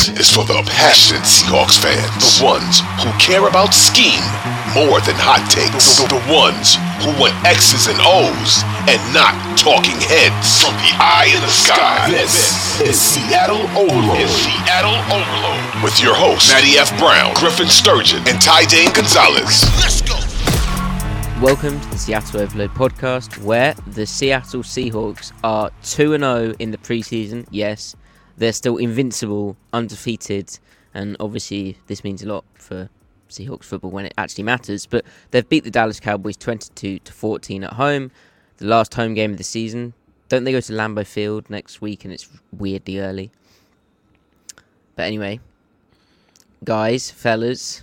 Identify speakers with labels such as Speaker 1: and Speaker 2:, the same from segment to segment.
Speaker 1: This is for the passionate Seahawks fans. The ones who care about scheme more than hot takes. The, the ones who want X's and O's and not talking heads. From the eye in the sky, this is Seattle Overload. Is Seattle Overload. With your hosts, Matty F. Brown, Griffin Sturgeon, and Ty Dane Gonzalez. Let's go.
Speaker 2: Welcome to the Seattle Overload podcast, where the Seattle Seahawks are 2 0 in the preseason. Yes, they're still invincible, undefeated, and obviously this means a lot for Seahawks football when it actually matters. But they've beat the Dallas Cowboys 22 to 14 at home, the last home game of the season. Don't they go to Lambeau Field next week and it's weirdly early? But anyway, guys, fellas,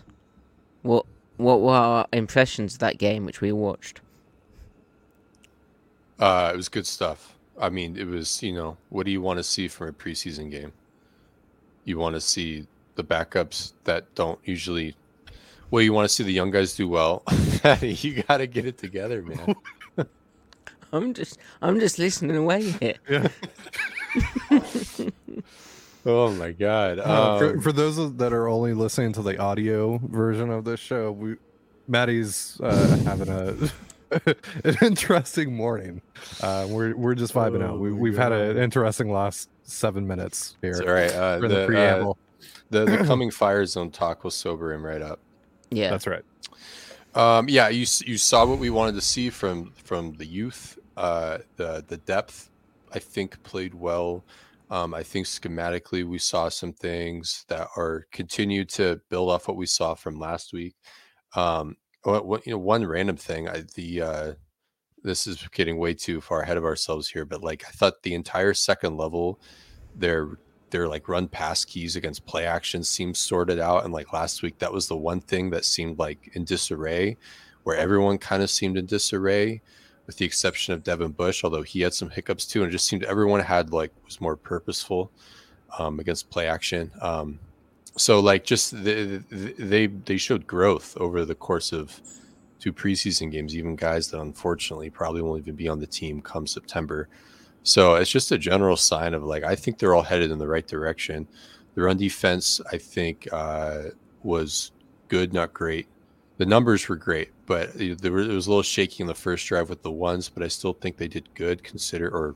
Speaker 2: what what were our impressions of that game which we watched?
Speaker 3: Uh, it was good stuff. I mean, it was, you know, what do you want to see from a preseason game? You want to see the backups that don't usually. Well, you want to see the young guys do well. you got to get it together, man.
Speaker 2: I'm just, I'm just listening away here.
Speaker 3: Yeah. oh my god!
Speaker 4: Uh, for,
Speaker 3: Um,
Speaker 4: for those that are only listening to the audio version of this show, we Maddie's uh, having a an interesting morning. Uh, we're we're just vibing out. We,
Speaker 3: Oh,
Speaker 4: we've had an interesting last seven minutes
Speaker 3: it's
Speaker 4: here
Speaker 3: all right. Uh,
Speaker 4: for
Speaker 3: the,
Speaker 4: the,
Speaker 3: uh,
Speaker 4: preamble.
Speaker 3: the the coming fire zone talk will sober him right up.
Speaker 2: Yeah,
Speaker 4: That's right.
Speaker 3: Um, yeah, you you saw what we wanted to see from from the youth. Uh, the the depth, I think, played well. Um, I think schematically we saw some things that are continue to build off what we saw from last week. Um, you know, one random thing. I, the uh, this is getting way too far ahead of ourselves here, but like I thought the entire second level, their their like run pass keys against play action seemed sorted out. And like last week, that was the one thing that seemed like in disarray, where everyone kind of seemed in disarray, with the exception of Devin Bush, although he had some hiccups too. And it just seemed everyone had like was more purposeful um, against play action. Um, so like just the, the, they they showed growth over the course of two preseason games, even guys that unfortunately probably won't even be on the team come September. So it's just a general sign of like I think they're all headed in the right direction. The run defense, I think, uh, was good, not great. The numbers were great, but there was, was a little shaky in the first drive with the ones. But I still think they did good, consider or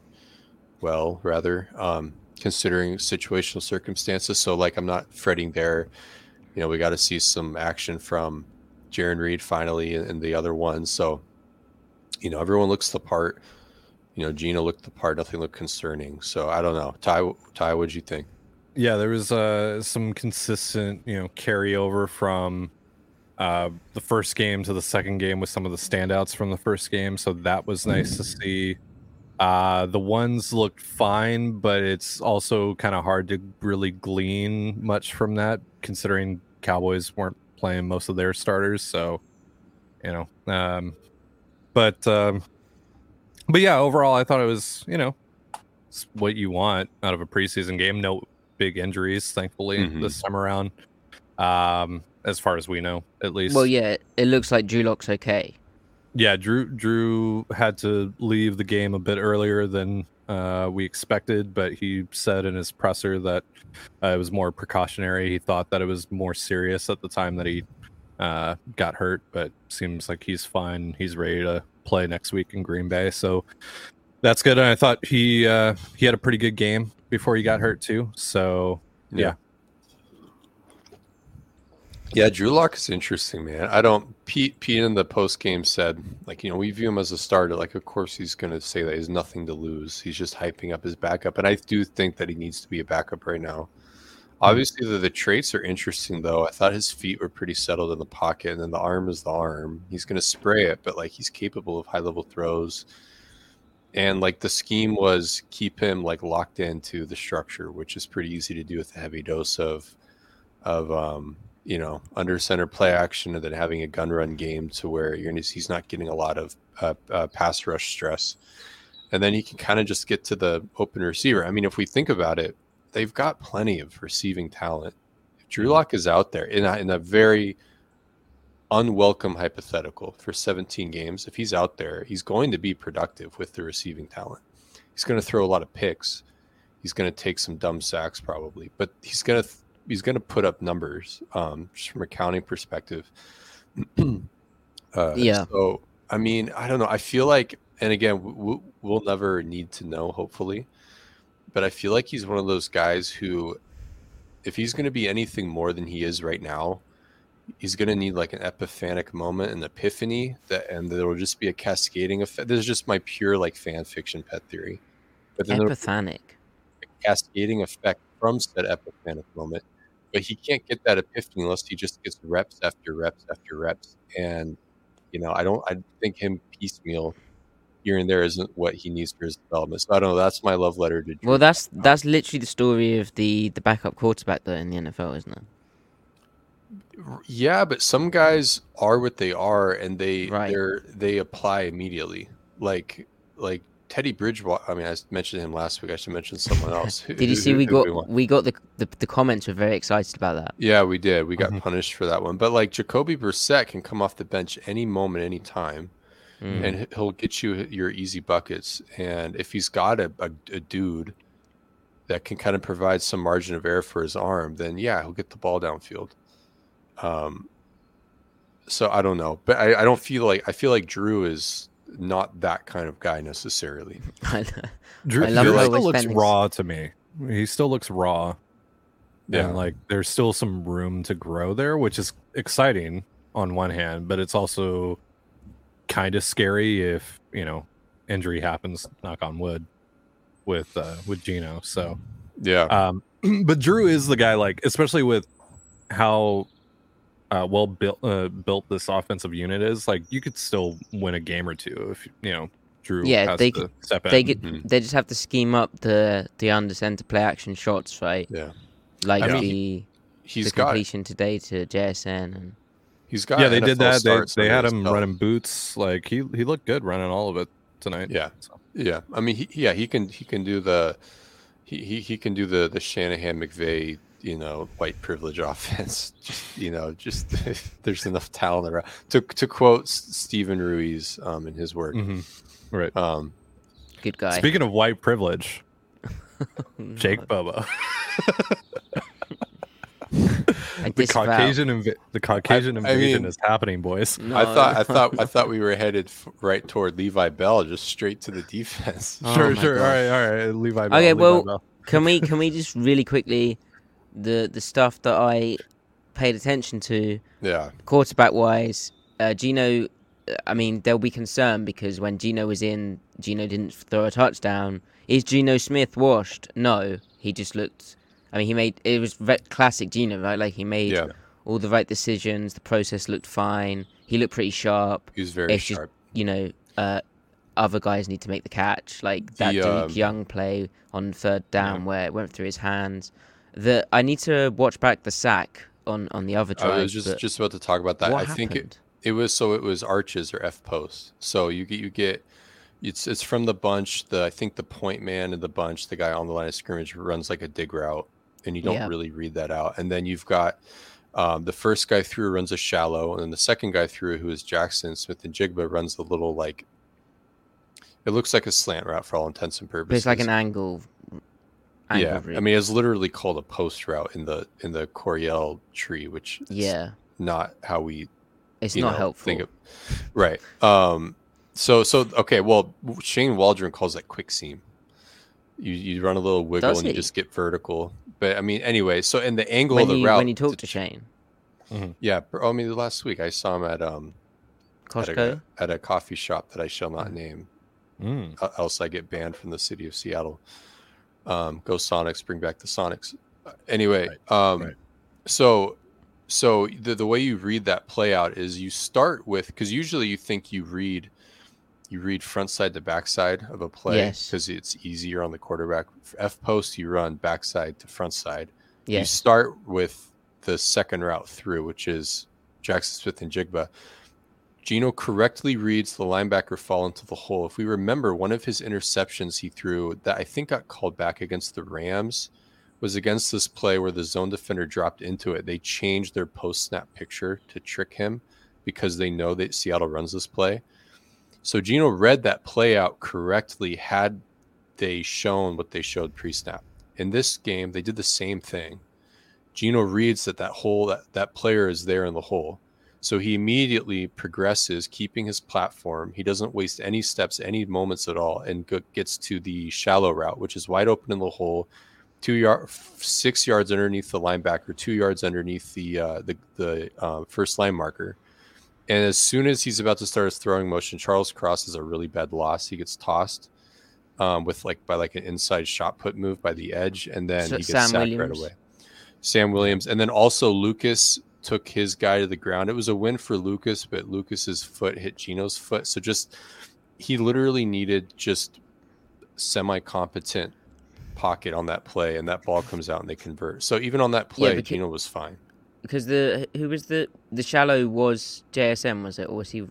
Speaker 3: well rather, um, considering situational circumstances. So like I'm not fretting there. You know, we got to see some action from Jarran Reed finally and, and the other ones. So you know, everyone looks the part. You know, Gino looked the part. Nothing looked concerning. So I don't know. Ty, Ty, what'd you think?
Speaker 4: Yeah, there was uh, some consistent, you know, carryover from uh, the first game to the second game with some of the standouts from the first game. So that was nice to see. Uh, the ones looked fine, but it's also kind of hard to really glean much from that, considering Cowboys weren't playing most of their starters. So, you know, um, but um, but yeah, overall, I thought it was, you know, it's what you want out of a preseason game. No big injuries, thankfully,
Speaker 3: Mhm.
Speaker 4: this time around. Um, as far as we know, at least.
Speaker 2: Well, yeah, it looks like Drew okay.
Speaker 4: Yeah, Drew Drew had to leave the game a bit earlier than uh, we expected, but he said in his presser that uh, it was more precautionary. He thought that it was more serious at the time that he uh, got hurt, but seems like he's fine. He's ready to play next week in Green Bay, so that's good. And I thought he uh, he had a pretty good game before he got hurt too. So Yeah.
Speaker 3: Yeah, Drew Lock is interesting, man. I don't. Pete Pete in the post game said, like, you know, we view him as a starter. Like, of course, he's going to say that he's nothing to lose. He's just hyping up his backup, and I do think that he needs to be a backup right now. Obviously, the, the traits are interesting, though. I thought his feet were pretty settled in the pocket, and then the arm is the arm. He's going to spray it, but like he's capable of high level throws. And like the scheme was keep him like locked into the structure, which is pretty easy to do with a heavy dose of of um, you know under center play action, and then having a gun run game to where you're he's not getting a lot of uh, uh, pass rush stress, and then he can kind of just get to the open receiver. I mean, if we think about it, they've got plenty of receiving talent. If Drew Lock is out there in a, in a very unwelcome hypothetical for 17 games, if he's out there, he's going to be productive with the receiving talent. He's going to throw a lot of picks. He's going to take some dumb sacks probably, but he's going to th- he's gonna put up numbers um, just from a counting perspective. uh,
Speaker 2: Yeah.
Speaker 3: So I mean, I don't know. I feel like, and again, w- we'll never need to know, hopefully, but I feel like he's one of those guys who, if he's going to be anything more than he is right now, he's going to need like an epiphanic moment, an epiphany that, and there will just be a cascading effect. This is just my pure like fan fiction pet theory, but then
Speaker 2: Epiphanic.
Speaker 3: cascading effect from said epiphanic moment. But he can't get that epiphany unless he just gets reps after reps after reps. And you know, I don't. I think him piecemeal here and there isn't what he needs for his development. So I don't know. That's my love letter to.
Speaker 2: Well, that's that's literally the story of the the backup quarterback though in the NFL, isn't it?
Speaker 3: Yeah, but some guys are what they are, and they
Speaker 2: Right.
Speaker 3: they're they apply immediately. Like like Teddy Bridgewater. I mean, I mentioned him last week. I should mention someone else.
Speaker 2: Did you see we got we got the, the the comments were very excited about that.
Speaker 3: Yeah, we did. We got
Speaker 4: Mhm.
Speaker 3: punished for that one. But like Jacoby Brissett can come off the bench any moment, any time,
Speaker 2: Mm.
Speaker 3: and he- he'll get you your easy buckets. And if he's got a, a, a dude that can kind of provide some margin of error for his arm, then yeah, he'll get the ball downfield. Um, so I don't know, but I, I don't feel like I feel like Drew is not that kind of guy necessarily.
Speaker 4: Drew,
Speaker 2: I love
Speaker 4: Drew still looks
Speaker 2: spending-
Speaker 4: raw to me. He still looks raw.
Speaker 3: Yeah.
Speaker 4: And like there's still some room to grow there, which is exciting on one hand, but it's also kind of scary if, you know, injury happens, knock on wood, with uh with Gino. So
Speaker 3: Yeah,
Speaker 4: um but Drew is the guy like especially with how uh, well built uh, built this offensive unit is like you could still win a game or two if you know Drew
Speaker 2: Yeah,
Speaker 4: has
Speaker 2: they
Speaker 4: to
Speaker 2: could-
Speaker 4: step in.
Speaker 2: They get
Speaker 3: Mhm.
Speaker 2: they just have to scheme up the the under center play action shots, right?
Speaker 3: yeah.
Speaker 2: Like
Speaker 3: I mean,
Speaker 2: the
Speaker 3: He's
Speaker 2: the
Speaker 3: got
Speaker 2: completion today to JSN and
Speaker 3: he's got
Speaker 4: yeah, they did that. They, they had him
Speaker 3: belt.
Speaker 4: running boots. Like he he looked good running all of it tonight.
Speaker 3: Yeah.
Speaker 4: So,
Speaker 3: Yeah, I mean, he, yeah, he can he can do the he, he he can do the the Shanahan McVay you know white privilege offense. Just you know, just there's enough talent around. To to quote Stephen Ruiz um, in his work.
Speaker 4: mhm. Right.
Speaker 3: Um,
Speaker 2: good guy.
Speaker 4: Speaking of white privilege, Jake Bobo, the. Caucasian inv- the Caucasian
Speaker 3: I
Speaker 4: invasion
Speaker 3: mean,
Speaker 4: is happening, boys.
Speaker 2: No,
Speaker 3: I thought I thought I thought we were headed f- right toward Levi Bell, just straight to the defense.
Speaker 2: Oh
Speaker 4: sure,
Speaker 2: my
Speaker 4: sure. All
Speaker 2: gosh.
Speaker 4: right, all right. Levi. Bell,
Speaker 2: Okay,
Speaker 4: Levi
Speaker 2: well,
Speaker 4: Bell.
Speaker 2: can we can we just really quickly the the stuff that I paid attention to
Speaker 3: Yeah,
Speaker 2: quarterback wise, uh, Gino. I mean, they'll be concerned because when Gino was in, Gino didn't throw a touchdown. Is Gino Smith washed? No, he just looked. I mean, he made it was classic Gino, right? Like he made
Speaker 3: yeah,
Speaker 2: all the right decisions. The process looked fine. He looked pretty sharp.
Speaker 3: he was very
Speaker 2: It's just-
Speaker 3: sharp.
Speaker 2: You know, uh, other guys need to make the catch, like that
Speaker 3: The,
Speaker 2: Dareke
Speaker 3: um,
Speaker 2: Young play on third down where it went through his hands. The I need to watch back the sack on on the other drive.
Speaker 3: I was just just about to talk about that.
Speaker 2: what
Speaker 3: I think it,
Speaker 2: happened?
Speaker 3: It was so it was arches or F posts. So you get you get it's it's from the bunch. The I think the point man of the bunch, the guy on the line of scrimmage runs like a dig route, and you don't
Speaker 2: Yeah.
Speaker 3: really read that out. And then you've got um, the first guy through runs a shallow, and then the second guy through, who is Jaxon Smith-Njigba, runs the little like it looks like a slant route for all intents and
Speaker 2: But
Speaker 3: purposes.
Speaker 2: it's like an angle. Angle
Speaker 3: yeah.
Speaker 2: route.
Speaker 3: I mean, it's literally called a post route in the in the Coryell tree, which is
Speaker 2: yeah,
Speaker 3: not how we
Speaker 2: it's not
Speaker 3: know,
Speaker 2: helpful.
Speaker 3: think of- right. Um. So so okay. Well, Shane Waldron calls that quick seam. You you run a little wiggle
Speaker 2: Does
Speaker 3: and you just get vertical. But I mean, anyway. So in the angle
Speaker 2: when
Speaker 3: of the
Speaker 2: you
Speaker 3: route,
Speaker 2: when you talk to Shane,
Speaker 3: yeah. br- I mean, last week I saw him at um at
Speaker 2: Costco.
Speaker 3: a, at a coffee shop that I shall not name,
Speaker 4: Mm.
Speaker 3: uh, else I get banned from the city of Seattle. Um, go Sonics, bring back the Sonics. Uh, Anyway, um,
Speaker 4: right.
Speaker 3: so so the the way you read that play out is you start with because usually you think you read you read front side to backside of a play
Speaker 2: Yes.
Speaker 3: because it's easier on the quarterback. F post you run backside to front side. You start with the second route through, which is Jaxon Smith-Njigba. Gino correctly reads the linebacker fall into the hole. If we remember, one of his interceptions he threw that I think got called back against the Rams was against this play where the zone defender dropped into it. They changed their post snap picture to trick him because they know that Seattle runs this play. So Gino read that play out correctly had they shown what they showed pre snap. In this game, they did the same thing Gino reads that that hole that that player is there in the hole. So he immediately progresses, keeping his platform. He doesn't waste any steps, any moments at all, and go, gets to the shallow route, which is wide open in the hole, two yard, six yards underneath the linebacker, two yards underneath the uh, the the uh, first line marker. And as soon as he's about to start his throwing motion, Charles Cross is a really bad loss. He gets tossed um, with like by like an inside shot put move by the edge, and then
Speaker 2: So
Speaker 3: he gets
Speaker 2: Sam
Speaker 3: sacked
Speaker 2: Williams.
Speaker 3: right away. Sam Williams, and then also Lucas took his guy to the ground. It was a win for Lucas, but Lucas's foot hit Gino's foot. So just he literally needed just semi competent pocket on that play, and that ball comes out and they convert. So even on that play,
Speaker 2: ca-
Speaker 3: Gino was fine.
Speaker 2: Because the who was the the shallow was JSN was it or was he?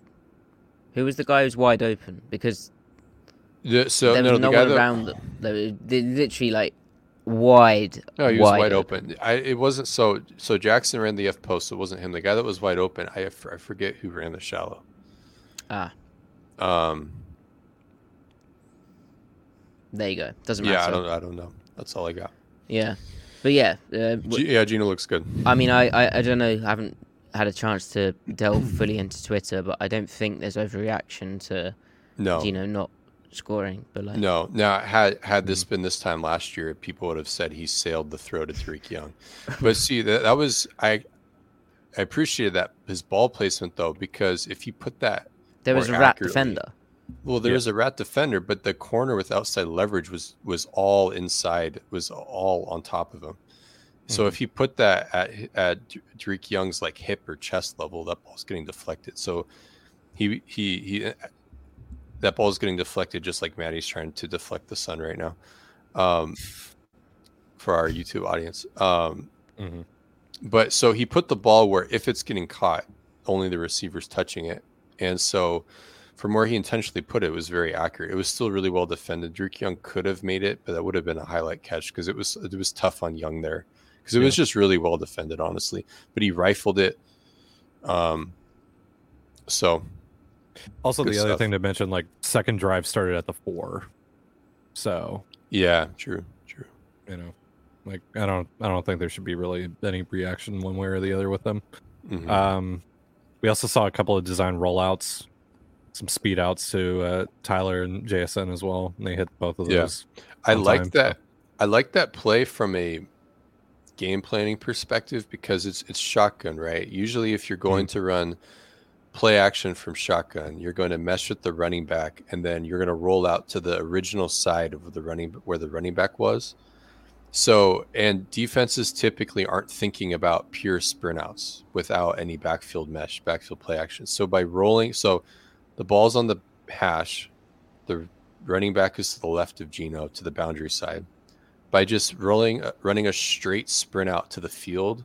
Speaker 2: Who was the guy who's wide open? Because
Speaker 3: The, so
Speaker 2: there was
Speaker 3: no,
Speaker 2: no one
Speaker 3: that,
Speaker 2: around them. They were they literally like wide.
Speaker 3: No, he was
Speaker 2: wide
Speaker 3: wide open. I it wasn't so so Jaxon ran the F post. It wasn't him. The guy that was wide open. I, I forget who ran the shallow.
Speaker 2: Ah,
Speaker 3: Um.
Speaker 2: there you go. Doesn't matter.
Speaker 3: Yeah, I don't. I don't know. That's all I got.
Speaker 2: Yeah, but yeah, uh,
Speaker 3: G- yeah, Gino looks good.
Speaker 2: I mean, I, I I don't know. I haven't had a chance to delve fully into Twitter, but I don't think there's overreaction to
Speaker 3: No,
Speaker 2: you know not scoring. But like,
Speaker 3: no. Now, had had this
Speaker 2: Mm.
Speaker 3: been this time last year, people would have said he sailed the throw to Dareke Young. But see, that that was I. I appreciated that his ball placement though, because if you put that
Speaker 2: there was a rat defender.
Speaker 3: Well, there
Speaker 4: Yeah.
Speaker 3: was a rat defender, but the corner with outside leverage was was all inside, was all on top of him. So if he put that at at Dareke Young's like hip or chest level, that ball's getting deflected. So he he he that ball's getting deflected just like Maddie's trying to deflect the sun right now. Um for our YouTube audience. Um
Speaker 4: Mhm.
Speaker 3: but so he put the ball where if it's getting caught, only the receiver's touching it. And so from where he intentionally put it, it was very accurate. It was still really well defended. Dareke Young could have made it, but that would have been a highlight catch because it was it was tough on Young there. Because it was just really well defended, honestly. But he rifled it. Um so
Speaker 4: Also,
Speaker 3: Good
Speaker 4: the other
Speaker 3: stuff.
Speaker 4: thing to mention, like second drive started at the four, so
Speaker 3: yeah, true, true.
Speaker 4: you know, like I don't, I don't think there should be really any reaction one way or the other with them.
Speaker 3: Mhm.
Speaker 4: Um, we also saw a couple of design rollouts, some speed outs to uh, Tyler and JSN as well, and they hit both of
Speaker 3: Yeah.
Speaker 4: those.
Speaker 3: I like
Speaker 4: time,
Speaker 3: that. I like that play from a game planning perspective because it's it's shotgun, right? Usually, if you're going to run play action from shotgun, you're going to mesh with the running back, and then you're going to roll out to the original side of the running where the running back was. So, and defenses typically aren't thinking about pure sprint outs without any backfield mesh, backfield play action. So by rolling, so the ball's on the hash, the running back is to the left of Gino to the boundary side. By just rolling, uh, running a straight sprint out to the field,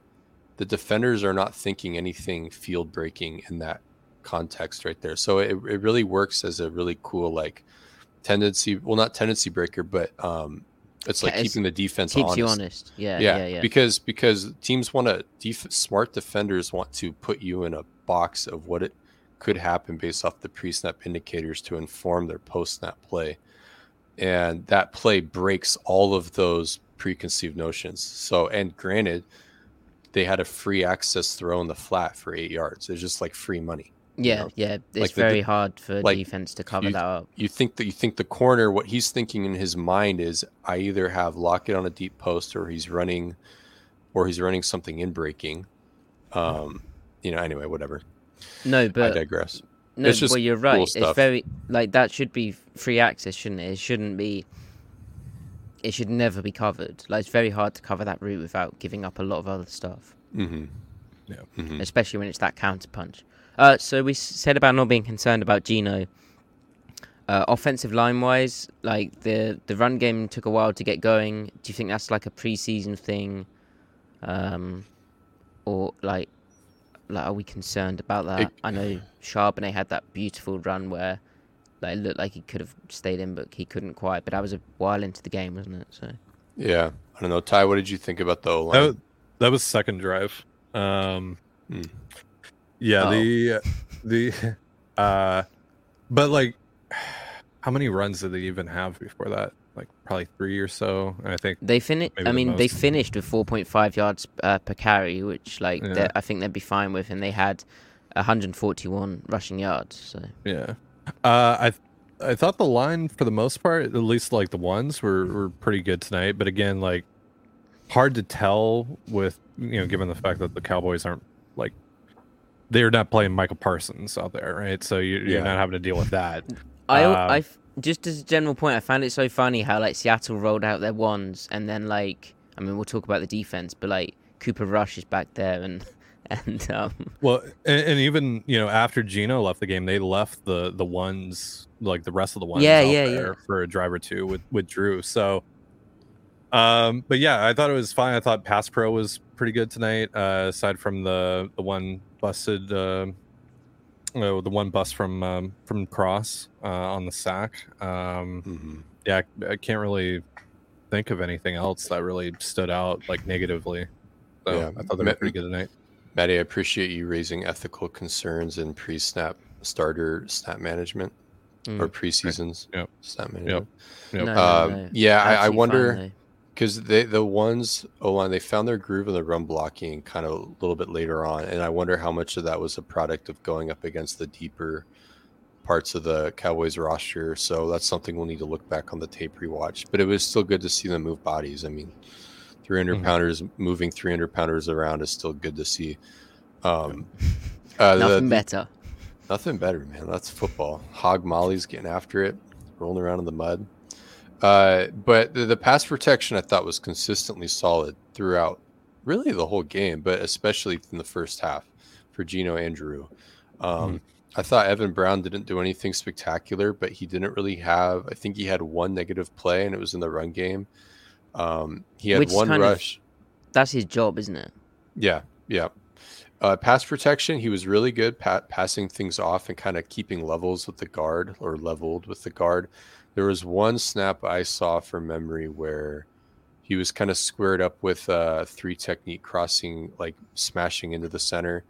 Speaker 3: the defenders are not thinking anything field breaking in that context right there. So it, it really works as a really cool like tendency. Well, not tendency breaker, but um, it's like
Speaker 2: Yeah,
Speaker 3: keeping the defense
Speaker 2: Keeps
Speaker 3: honest.
Speaker 2: you honest. Yeah,
Speaker 3: Yeah,
Speaker 2: yeah, yeah.
Speaker 3: because because teams want to def- smart defenders want to put you in a box of what it could happen based off the pre-snap indicators to inform their post-snap play, and that play breaks all of those preconceived notions. So, and granted, they had a free access throw in the flat for eight yards. It's just like free money.
Speaker 2: Yeah,
Speaker 3: know,
Speaker 2: yeah. It's
Speaker 3: like
Speaker 2: very
Speaker 3: de-
Speaker 2: hard for
Speaker 3: like,
Speaker 2: defense to cover
Speaker 3: you-
Speaker 2: that up.
Speaker 3: you think that you think the corner what he's thinking in his mind is I either have Lockett on a deep post or he's running or he's running something in breaking. Um, you know, anyway, whatever.
Speaker 2: No, but I
Speaker 3: digress.
Speaker 2: no,
Speaker 3: it's just
Speaker 2: well, you're
Speaker 3: cool
Speaker 2: right. It's
Speaker 3: stuff.
Speaker 2: very like that should be free access, shouldn't it? It shouldn't be. It should never be covered. Like it's very hard to cover that route without giving up a lot of other stuff.
Speaker 3: hmm
Speaker 4: Yeah.
Speaker 3: hmm
Speaker 2: especially when it's that counter punch. Uh, so we said about not being concerned about Gino. Uh, offensive line wise, like the the run game took a while to get going. Do you think that's like a preseason thing, um, or like, like are we concerned about that?
Speaker 3: It-
Speaker 2: I know Charbonnet had that beautiful run where, like, it looked like he could have stayed in, but he couldn't quite. But that was a while into the game, wasn't it? So
Speaker 3: Yeah. I don't know. Ty, what did you think about the O
Speaker 4: That, that was second drive. Um,
Speaker 3: Hmm.
Speaker 4: yeah,
Speaker 2: Oh.
Speaker 4: the the uh, but like, how many runs did they even have before that? like probably three or so. And I think
Speaker 2: They finished.
Speaker 4: Maybe
Speaker 2: I
Speaker 4: the
Speaker 2: mean, they finished with 4.5 yards uh, per carry, which like
Speaker 4: Yeah.
Speaker 2: I think they'd be fine with, and they had 141 rushing yards. So
Speaker 4: Yeah. Uh, I I thought the line for the most part, at least like the ones, were were pretty good tonight. But again, like hard to tell with you know, given the fact that the Cowboys aren't like they're not playing Micah Parsons out there, right? So you, you're
Speaker 3: Yeah.
Speaker 4: not having to deal with that.
Speaker 2: I,
Speaker 4: Um,
Speaker 2: I just as a general point, I found it so funny how like Seattle rolled out their ones, and then like I mean, we'll talk about the defense, but like Cooper Rush is back there, and and um,
Speaker 4: Well, and, and even you know after Gino left the game, they left the the ones like the rest of the ones
Speaker 2: Yeah,
Speaker 4: out
Speaker 2: yeah,
Speaker 4: there
Speaker 2: yeah.
Speaker 4: for a drive or two with with Drew. So, um, but yeah, I thought it was fine. I thought Pass Pro was pretty good tonight. Uh, aside from the the one busted, uh, uh, the one bust from um, from Cross uh, on the sack. Um,
Speaker 3: Mhm.
Speaker 4: yeah, I, I can't really think of anything else that really stood out like negatively. So
Speaker 3: Yeah.
Speaker 4: I thought they were
Speaker 3: Ma-
Speaker 4: pretty good tonight.
Speaker 3: Maddie, I appreciate you raising ethical concerns in pre-snap starter snap management
Speaker 2: mm,
Speaker 3: or preseasons
Speaker 4: Yep.
Speaker 3: snap management.
Speaker 4: Yep.
Speaker 2: no, no,
Speaker 3: Um,
Speaker 2: no,
Speaker 3: yeah, I, I wonder
Speaker 2: though.
Speaker 3: Because they the ones O line they found their groove in the run blocking kind of a little bit later on, and I wonder how much of that was a product of going up against the deeper parts of the Cowboys roster. So that's something we'll need to look back on the tape rewatch. But it was still good to see them move bodies. I mean, 300
Speaker 4: Mhm.
Speaker 3: pounders moving 300 pounders around is still good to see. Um, uh,
Speaker 2: Nothing
Speaker 3: the-
Speaker 2: better.
Speaker 3: Nothing better, man. That's football. Hog Molly's getting after it, rolling around in the mud. Uh, but the, the pass protection I thought was consistently solid throughout, really the whole game, but especially in the first half for Gino and Drew. Um, I thought Evan Brown didn't do anything spectacular, but he didn't really have. I think he had one negative play, and it was in the run game. Um, he had
Speaker 2: Which
Speaker 3: one
Speaker 2: kind of-
Speaker 3: rush.
Speaker 2: That's his job, isn't it?
Speaker 3: Yeah, yeah. Uh, pass protection, he was really good pa- passing things off and kind of keeping levels with the guard or leveled with the guard. There was one snap I saw from memory where he was kind of squared up with uh, three technique crossing, like smashing into the center,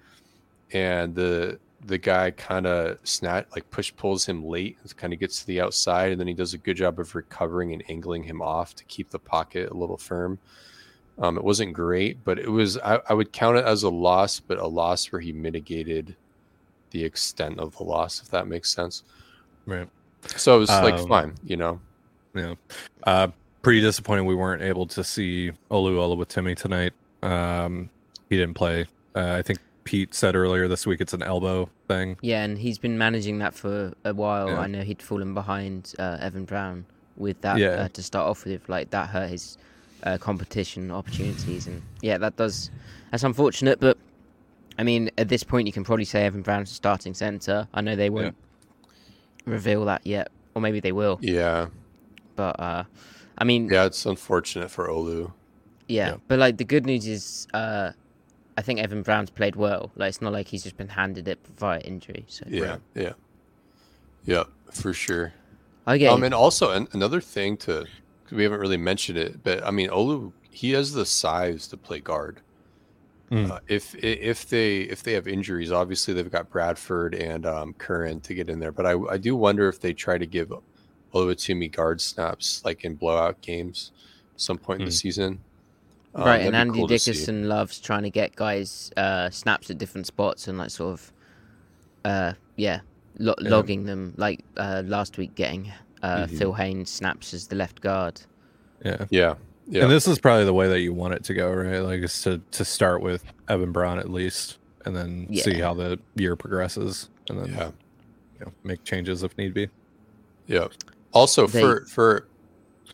Speaker 3: and the the guy kind of snap like push pulls him late, kind of gets to the outside, and then he does a good job of recovering and angling him off to keep the pocket a little firm. Um, it wasn't great, but it was. I, I would count it as a loss, but a loss where he mitigated the extent of the loss, if that makes sense.
Speaker 4: Right.
Speaker 3: So it was like
Speaker 4: Um,
Speaker 3: fine, you know.
Speaker 4: Yeah. Uh, pretty disappointed we weren't able to see Oluwatimi tonight. Um, he didn't play. Uh, I think Pete said earlier this week it's an elbow thing.
Speaker 2: Yeah, and he's been managing that for a while.
Speaker 4: Yeah.
Speaker 2: I know he'd fallen behind uh, Evan Brown with that
Speaker 4: Yeah.
Speaker 2: uh, to start off with. Like that hurt his uh, competition opportunities, and yeah, that does. That's unfortunate, but I mean, at this point, you can probably say Evan Brown's the starting center. I know they won't reveal that yet, or maybe they will.
Speaker 3: Yeah,
Speaker 2: But uh, I mean,
Speaker 3: yeah, it's unfortunate for Olu.
Speaker 2: Yeah,
Speaker 4: Yeah.
Speaker 2: but like the good news is, uh, I think Evan Brown's played well. Like it's not like he's just been handed it via injury. So
Speaker 3: Yeah, yeah, yeah, for sure.
Speaker 2: I okay,
Speaker 3: Um, and also an, another thing to 'cause we haven't really mentioned it, but I mean, Olu he has the size to play guard.
Speaker 4: Mm.
Speaker 3: Uh, if if they if they have injuries, obviously they've got Bradford and um, Curran to get in there. But I I do wonder if they try to give Oluwatimi guard snaps like in blowout games some point in the
Speaker 4: Mm.
Speaker 3: season. Um,
Speaker 2: right, and Andy
Speaker 3: cool.
Speaker 2: Dickerson loves trying to get guys uh, snaps at different spots and like sort of, uh, yeah, lo-
Speaker 3: Yeah.
Speaker 2: logging them. Like uh, last week, getting uh,
Speaker 3: Mhm.
Speaker 2: Phil Haynes snaps as the left guard.
Speaker 4: Yeah.
Speaker 3: Yeah, yeah,
Speaker 4: And this is probably the way that you want it to go, right? Like, is to to start with Evan Brown at least, and then see how the year progresses, and then
Speaker 3: yeah.
Speaker 4: you know, make changes if need be.
Speaker 3: Yeah. Also,
Speaker 2: They-
Speaker 3: for for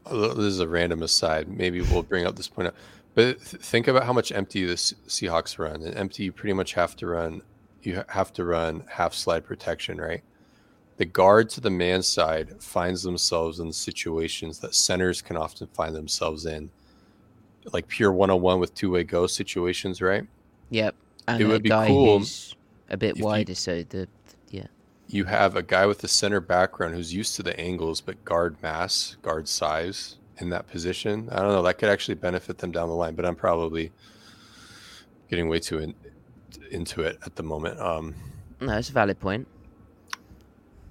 Speaker 3: this is a random aside. Maybe we'll bring up this point. Up, but th- think about how much empty the Se- Seahawks run. And empty, you pretty much have to run. You have to run half slide protection, right? The guard to the man side finds themselves in situations that centers can often find themselves in, like pure one on one with two way go situations, right?
Speaker 2: Yep, and
Speaker 3: It would be cool
Speaker 2: a bit
Speaker 3: if you-
Speaker 2: wider, so the yeah.
Speaker 3: you have a guy with a center background who's used to the angles but guard mass, guard size in that position. I don't know. That could actually benefit them down the line, but I'm probably getting way too in, into it at the moment. Um,
Speaker 2: No, it's a valid point.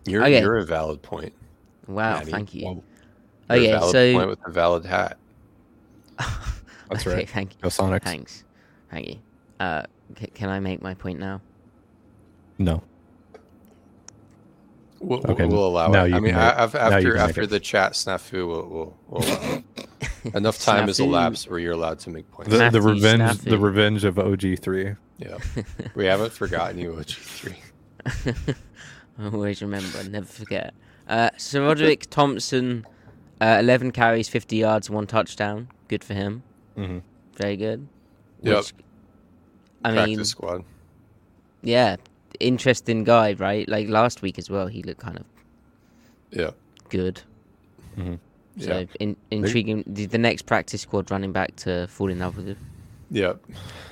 Speaker 3: You're
Speaker 2: Okay.
Speaker 3: you're a valid point.
Speaker 2: Wow,
Speaker 3: Maddie.
Speaker 2: thank you.
Speaker 4: Whoa.
Speaker 2: Oh
Speaker 3: Your
Speaker 2: yeah,
Speaker 3: valid
Speaker 2: so
Speaker 3: point with a valid hat.
Speaker 4: That's
Speaker 2: okay,
Speaker 4: right.
Speaker 2: Thank you.
Speaker 4: Go Sonics.
Speaker 2: Thanks. Thank you. Uh, c- can I make my point now?
Speaker 4: No.
Speaker 3: We'll,
Speaker 4: Okay,
Speaker 3: we'll allow
Speaker 4: now
Speaker 3: it.
Speaker 4: you
Speaker 3: I
Speaker 4: can
Speaker 3: mean,
Speaker 4: make-
Speaker 3: a- af-
Speaker 4: now
Speaker 3: after
Speaker 4: can
Speaker 3: after
Speaker 4: it.
Speaker 3: the chat snafu, we'll, we'll, we'll allow enough time has elapsed where you're allowed to make points.
Speaker 4: The, the
Speaker 2: Matthew
Speaker 4: revenge the revenge of OG three.
Speaker 3: yeah, we haven't forgotten you, OG3.
Speaker 2: Always remember, never forget. Uh, SaRodorick Thompson, uh, 11 carries, 50 yards, one touchdown. Good for him.
Speaker 4: Mm-hmm.
Speaker 2: Very good.
Speaker 3: Yep.
Speaker 2: Which, I
Speaker 3: Practice
Speaker 2: mean,
Speaker 3: squad.
Speaker 2: yeah, interesting guy, right? Like last week as well, he looked kind of
Speaker 3: Yeah,
Speaker 2: good.
Speaker 4: Mm-hmm.
Speaker 2: So
Speaker 3: yeah,
Speaker 2: in, intriguing. The, the next practice squad running back to fall in love with him.
Speaker 3: yeah.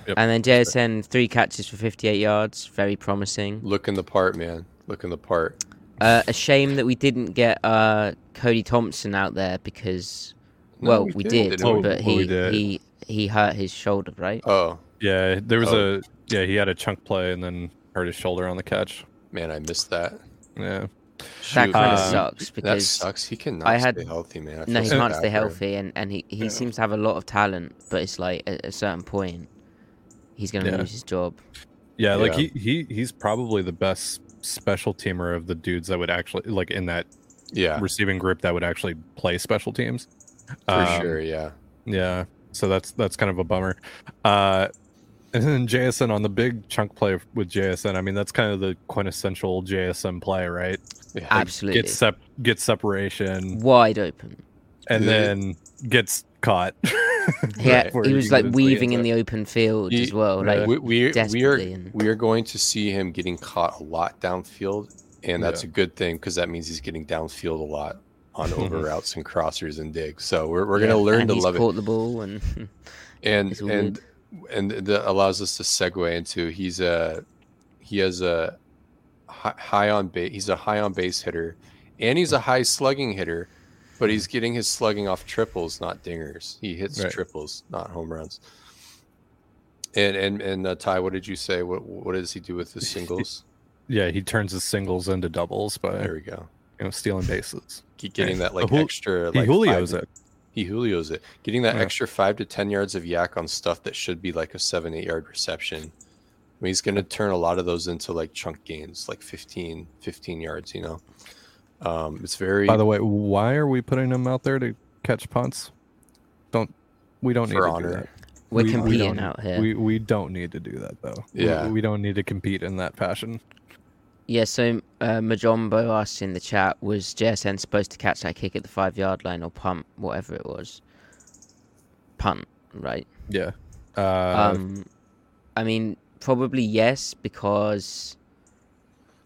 Speaker 4: Yep.
Speaker 2: And then JSN, three catches for 58 yards. Very promising.
Speaker 3: Looking the part, man. Looking the part.
Speaker 2: Uh, a shame that we didn't get uh, Cody Thompson out there because,
Speaker 3: No,
Speaker 2: well,
Speaker 3: we
Speaker 2: we,
Speaker 3: did,
Speaker 2: did,
Speaker 3: didn't
Speaker 2: but
Speaker 4: Oh,
Speaker 2: he,
Speaker 4: we did.
Speaker 2: he he hurt his shoulder, right?
Speaker 3: Oh
Speaker 4: Yeah, there was
Speaker 3: Oh.
Speaker 4: a yeah he had a chunk play and then hurt his shoulder on the catch.
Speaker 3: man, I missed that.
Speaker 4: Yeah.
Speaker 2: that kind of
Speaker 4: Um,
Speaker 2: sucks
Speaker 3: that
Speaker 2: because
Speaker 3: sucks. He cannot
Speaker 2: I had-
Speaker 3: stay healthy, man. I
Speaker 2: no, he
Speaker 3: so
Speaker 2: can't stay healthy, and, and he, he
Speaker 3: Yeah.
Speaker 2: seems to have a lot of talent, but it's like at a certain point, he's going to
Speaker 4: Yeah.
Speaker 2: lose his job.
Speaker 4: Yeah, like he, he he's probably the best special teamer of the dudes that would actually like in that
Speaker 3: Yeah,
Speaker 4: receiving group that would actually play special teams.
Speaker 3: for
Speaker 4: Um,
Speaker 3: sure. Yeah.
Speaker 4: Yeah. So that's that's kind of a bummer. Uh and then JSN on the big chunk play with JSN. I mean, that's kind of the quintessential JSN play, right?
Speaker 3: yeah.
Speaker 2: Absolutely.
Speaker 4: Get sep get separation
Speaker 2: Wide open.
Speaker 4: and
Speaker 3: Yeah.
Speaker 4: then gets caught.
Speaker 2: Yeah,
Speaker 4: Before
Speaker 2: he was
Speaker 4: get
Speaker 2: like weaving in the open field
Speaker 3: He-
Speaker 2: as well.
Speaker 4: yeah.
Speaker 2: Like
Speaker 3: we, we, we are
Speaker 2: and-
Speaker 3: we are going to see him getting caught a lot downfield, and that's
Speaker 4: Yeah.
Speaker 3: a good thing because that means he's getting downfield a lot on over routes and crossers and digs. So we're, we're
Speaker 2: yeah,
Speaker 3: gonna learn to
Speaker 2: he's
Speaker 3: love
Speaker 2: caught
Speaker 3: it,
Speaker 2: the ball and
Speaker 3: and and and that allows us to segue into he's a he has a high on base. He's a high on base hitter, and he's a high slugging hitter. But he's getting his slugging off triples, not dingers. He hits
Speaker 4: Right.
Speaker 3: triples, not home runs. And and and uh, Ty, what did you say? What what does he do with his singles?
Speaker 4: yeah, he turns his singles into doubles by
Speaker 3: There we go.
Speaker 4: you know stealing bases.
Speaker 3: Keep getting that like extra.
Speaker 4: He
Speaker 3: like
Speaker 4: Julios
Speaker 3: five-
Speaker 4: it.
Speaker 3: He Julio's it. Getting that
Speaker 4: Yeah.
Speaker 3: extra five to ten yards of YAC on stuff that should be like a seven eight yard reception. I mean, he's going to turn a lot of those into like chunk gains, like 15, 15 yards. You know, um, it's very
Speaker 4: By the way, why are we putting them out there to catch punts? Don't we don't need
Speaker 3: for
Speaker 4: to
Speaker 3: honor.
Speaker 4: do that.
Speaker 2: we're
Speaker 4: We- we
Speaker 2: competing
Speaker 4: don't-
Speaker 2: out here.
Speaker 4: We we don't need to do that though. We-
Speaker 3: Yeah.
Speaker 4: we, don't need to compete in that fashion.
Speaker 2: Yeah, so uh, Majombo asked in the chat, was JSN supposed to catch that kick at the five yard line or punt, whatever it was? Punt, right?
Speaker 4: Yeah. Uh,
Speaker 2: um, I mean, probably yes, because,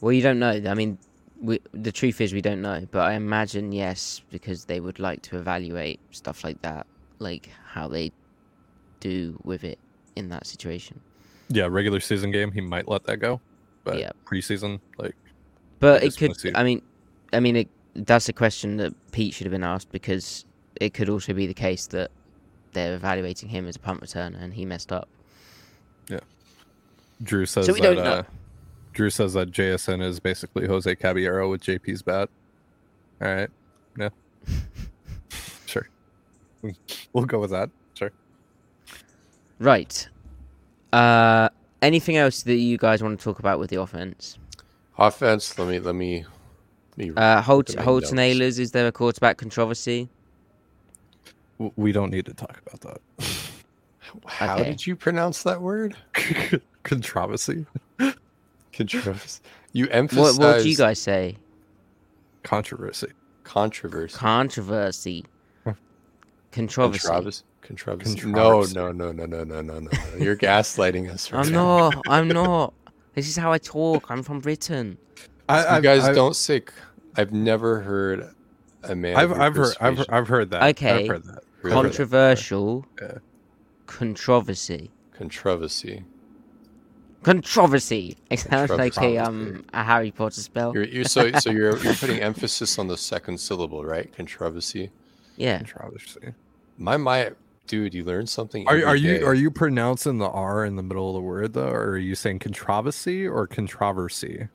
Speaker 2: well, you don't know. I mean, we, the truth is we don't know, but I imagine yes, because they would like to evaluate stuff like that, like how they do with it in that situation.
Speaker 4: yeah, regular season game, he might let that go, but
Speaker 2: Yeah.
Speaker 4: preseason, like,
Speaker 2: But it could. I mean, I mean, it, that's a question that Pete should have been asked because it could also be the case that they're evaluating him as a punt returner and he messed up.
Speaker 4: Yeah, Drew says so
Speaker 2: we
Speaker 4: that.
Speaker 2: don't know.
Speaker 4: Uh, Drew says that JSN is basically Jose Caballero with JP's bat. All right. Yeah. sure. We'll go with that. Sure.
Speaker 2: Right. Uh, anything else that you guys want to talk about with the offense?
Speaker 3: Offense. Let me let me. Let me
Speaker 2: Uh, Holt,
Speaker 3: at my
Speaker 2: Holton
Speaker 3: notes.
Speaker 2: Ahlers, is there a quarterback controversy?
Speaker 4: We don't need to talk about that.
Speaker 3: How
Speaker 2: okay.
Speaker 3: did you pronounce that word?
Speaker 4: Controversy.
Speaker 3: Controversy. You emphasize
Speaker 2: what do you guys say?
Speaker 4: Controversy.
Speaker 3: controversy.
Speaker 2: Controversy. Controversy.
Speaker 3: Controversy. Controversy. No,
Speaker 4: Controversy.
Speaker 3: no, no, no, no, no, no, no. You're gaslighting us. Right
Speaker 2: I'm
Speaker 3: now.
Speaker 2: not. I'm not. This is how I talk. I'm from Britain.
Speaker 4: I,
Speaker 3: You guys
Speaker 4: I've,
Speaker 3: don't say. c- I've never heard a man.
Speaker 4: I've I've heard I've. I've heard that.
Speaker 2: Okay.
Speaker 4: I've heard that.
Speaker 3: Really?
Speaker 2: Controversial.
Speaker 4: Yeah.
Speaker 2: Controversy.
Speaker 3: controversy.
Speaker 2: Controversy. It sounds like a um a Harry Potter spell.
Speaker 3: You're, you're so so you're you're putting emphasis on the second syllable, right? Controversy.
Speaker 2: Yeah.
Speaker 4: Controversy.
Speaker 3: My my dude, you learn something.
Speaker 4: Are, are you are you pronouncing the R in the middle of the word though, or are you saying controversy or controversy?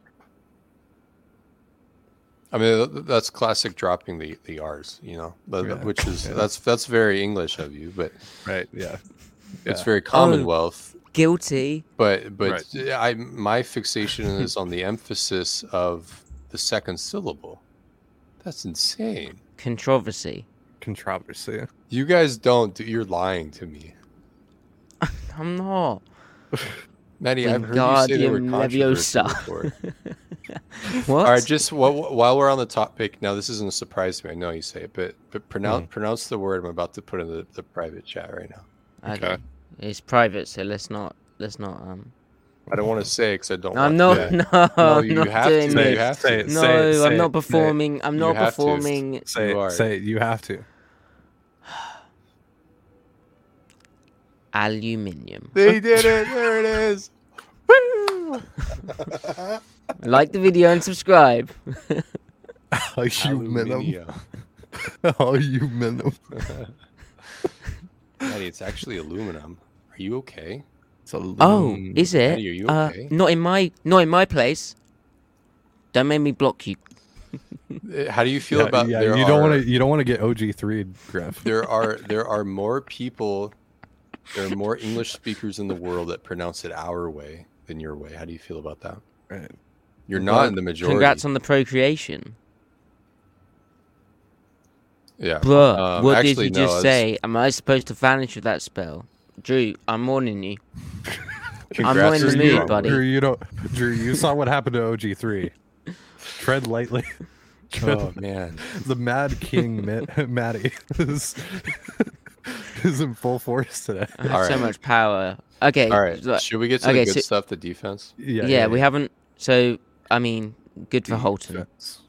Speaker 3: I mean, that's classic dropping the the R's, you know, the- the-
Speaker 4: Yeah.
Speaker 3: which is
Speaker 4: Yeah.
Speaker 3: that's that's very English of you, but
Speaker 4: Right. Yeah.
Speaker 3: it's
Speaker 4: Yeah.
Speaker 3: very Commonwealth.
Speaker 2: Guilty.
Speaker 3: But but
Speaker 4: Right.
Speaker 3: I my fixation is on the emphasis of the second syllable. That's insane.
Speaker 2: Controversy.
Speaker 4: Controversy.
Speaker 3: You guys don't. do- You're lying to me,
Speaker 2: I'm not.
Speaker 3: Maddie. I've heard you say the word
Speaker 2: Wingardium
Speaker 3: controversy before.
Speaker 2: What?
Speaker 3: All right, just while, while we're on the topic, now this isn't a surprise to me. I know you say it, but but pronounce hmm. pronounce the word I'm about to put in the, the private chat right now.
Speaker 2: okay.
Speaker 4: Okay.
Speaker 2: It's private, so let's not. Let's not. Um.
Speaker 3: I don't want to say because I don't.
Speaker 2: I'm not.
Speaker 3: to.
Speaker 2: No,
Speaker 3: No,
Speaker 2: I'm
Speaker 3: you
Speaker 2: not
Speaker 3: have
Speaker 2: doing
Speaker 3: to.
Speaker 4: Say
Speaker 3: you
Speaker 2: this.
Speaker 4: it,
Speaker 3: have
Speaker 4: say it,
Speaker 2: No,
Speaker 4: say it, say
Speaker 2: I'm
Speaker 4: it,
Speaker 2: not
Speaker 4: say it.
Speaker 2: performing. I'm
Speaker 3: You
Speaker 2: not
Speaker 3: have to.
Speaker 2: performing.
Speaker 4: Say
Speaker 3: You
Speaker 4: it. Say it. You have to.
Speaker 2: Aluminium.
Speaker 3: They did it. There it is.
Speaker 2: Like the video and subscribe.
Speaker 3: Aluminium.
Speaker 4: Aluminum.
Speaker 3: Maddie, it's actually aluminum. Are you okay?
Speaker 2: Oh, is it?
Speaker 3: Eddie, are you
Speaker 2: Uh,
Speaker 3: okay?
Speaker 2: not in my. Not in my place. Don't make me block you.
Speaker 3: Uh, How do you feel
Speaker 4: Yeah,
Speaker 3: about
Speaker 4: yeah,
Speaker 3: there
Speaker 4: you
Speaker 3: are,
Speaker 4: don't want to. You don't want to get OG three, Griff.
Speaker 3: there are there are more people there are more English speakers in the world that pronounce it our way than your way. How do you feel about that?
Speaker 4: Right.
Speaker 3: You're
Speaker 2: Well,
Speaker 3: not in the majority.
Speaker 2: Congrats on the procreation.
Speaker 3: yeah.
Speaker 2: Bruh,
Speaker 3: Um,
Speaker 2: what
Speaker 3: actually,
Speaker 2: did you
Speaker 3: no,
Speaker 2: just
Speaker 3: it's-
Speaker 2: say? Am I supposed to vanish with that spell? Drew, I'm warning you. I'm warning
Speaker 3: Congrats
Speaker 2: in mood, buddy.
Speaker 4: Drew, you don't. Drew, you saw what happened to OG three. Tread lightly. Tread
Speaker 3: Oh man.
Speaker 4: the Mad King Matt, Matty is, is in full force today.
Speaker 2: I have
Speaker 3: All
Speaker 2: so much power. Okay.
Speaker 3: All right.
Speaker 2: look,
Speaker 3: Should we get to
Speaker 2: okay,
Speaker 3: the good
Speaker 2: so-
Speaker 3: stuff, the defense?
Speaker 2: yeah, Yeah, we haven't. So, I mean, good for Holton.
Speaker 4: Defense.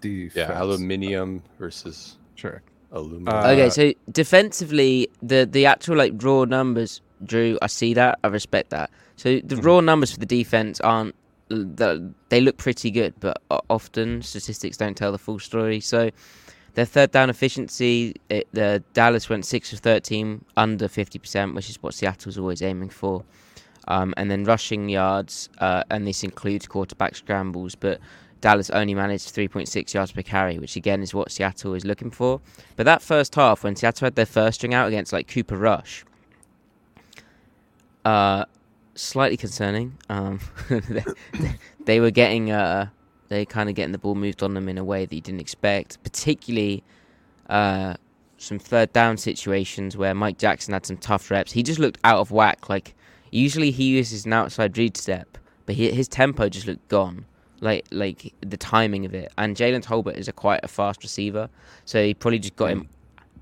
Speaker 4: Defense.
Speaker 3: Yeah, aluminium versus
Speaker 4: Sure.
Speaker 3: Aluminum.
Speaker 4: Uh,
Speaker 2: Okay, so defensively, the the actual like raw numbers, Drew, I see that, I respect that. So the
Speaker 3: Mm-hmm.
Speaker 2: raw numbers for the defense aren't the, they look pretty good, but often statistics don't tell the full story. So their third down efficiency, it, the Dallas went six of thirteen, under fifty percent, which is what Seattle's always aiming for. Um, and then rushing yards, uh, and this includes quarterback scrambles, but Dallas only managed 3.6 yards per carry, which again is what Seattle is looking for. But that first half, when Seattle had their first string out against like Cooper Rush, uh, slightly concerning. Um, they, they were getting, uh, they kind of getting the ball moved on them in a way that you didn't expect, particularly uh, some third down situations where Mike Jackson had some tough reps. He just looked out of whack. Like usually he uses an outside read step, but he, his tempo just looked gone. Like like the timing of it, and Jalen Tolbert is a quite a fast receiver, so he probably just got him